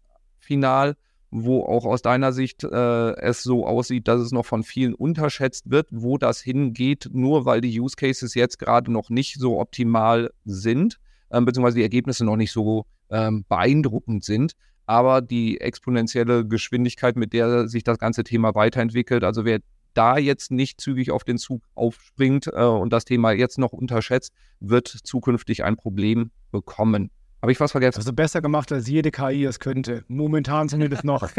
Speaker 2: final, wo auch aus deiner Sicht äh, es so aussieht, dass es noch von vielen unterschätzt wird, wo das hingeht, nur weil die Use Cases jetzt gerade noch nicht so optimal sind, ähm, beziehungsweise die Ergebnisse noch nicht so ähm, beeindruckend sind aber die exponentielle Geschwindigkeit, mit der sich das ganze Thema weiterentwickelt. Also wer da jetzt nicht zügig auf den Zug aufspringt äh, und das Thema jetzt noch unterschätzt, wird zukünftig ein Problem bekommen. Habe ich was vergessen?
Speaker 3: Also besser gemacht, als jede KI es könnte. Momentan sind wir das noch.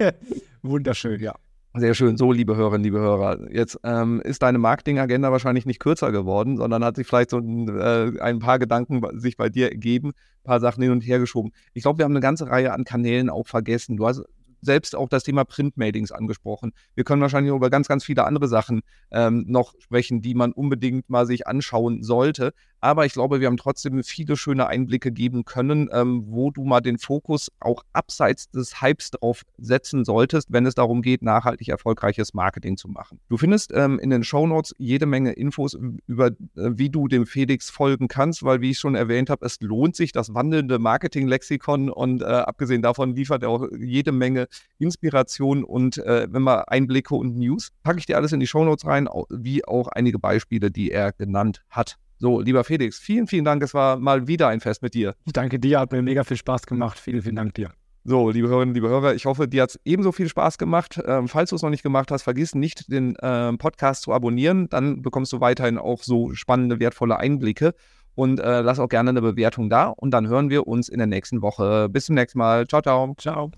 Speaker 3: <laughs> Wunderschön, ja.
Speaker 2: Sehr schön. So, liebe Hörerinnen, liebe Hörer. Jetzt ähm, ist deine Marketingagenda wahrscheinlich nicht kürzer geworden, sondern hat sich vielleicht so ein, äh, ein paar Gedanken sich bei dir ergeben, ein paar Sachen hin und her geschoben. Ich glaube, wir haben eine ganze Reihe an Kanälen auch vergessen. Du hast selbst auch das Thema Printmailings angesprochen. Wir können wahrscheinlich über ganz, ganz viele andere Sachen ähm, noch sprechen, die man unbedingt mal sich anschauen sollte. Aber ich glaube, wir haben trotzdem viele schöne Einblicke geben können, ähm, wo du mal den Fokus auch abseits des Hypes drauf setzen solltest, wenn es darum geht, nachhaltig erfolgreiches Marketing zu machen. Du findest ähm, in den Show Notes jede Menge Infos über, äh, wie du dem Felix folgen kannst, weil, wie ich schon erwähnt habe, es lohnt sich, das wandelnde Marketing-Lexikon und äh, abgesehen davon liefert er auch jede Menge Inspiration und äh, wenn man Einblicke und News, packe ich dir alles in die Show Notes rein, wie auch einige Beispiele, die er genannt hat. So, lieber Felix, vielen, vielen Dank. Es war mal wieder ein Fest mit dir.
Speaker 3: Ich danke dir, hat mir mega viel Spaß gemacht. Vielen, vielen Dank dir.
Speaker 2: So, liebe Hörerinnen, liebe Hörer, ich hoffe, dir hat es ebenso viel Spaß gemacht. Ähm, falls du es noch nicht gemacht hast, vergiss nicht, den ähm, Podcast zu abonnieren. Dann bekommst du weiterhin auch so spannende, wertvolle Einblicke. Und äh, lass auch gerne eine Bewertung da. Und dann hören wir uns in der nächsten Woche. Bis zum nächsten Mal. Ciao, ciao. Ciao.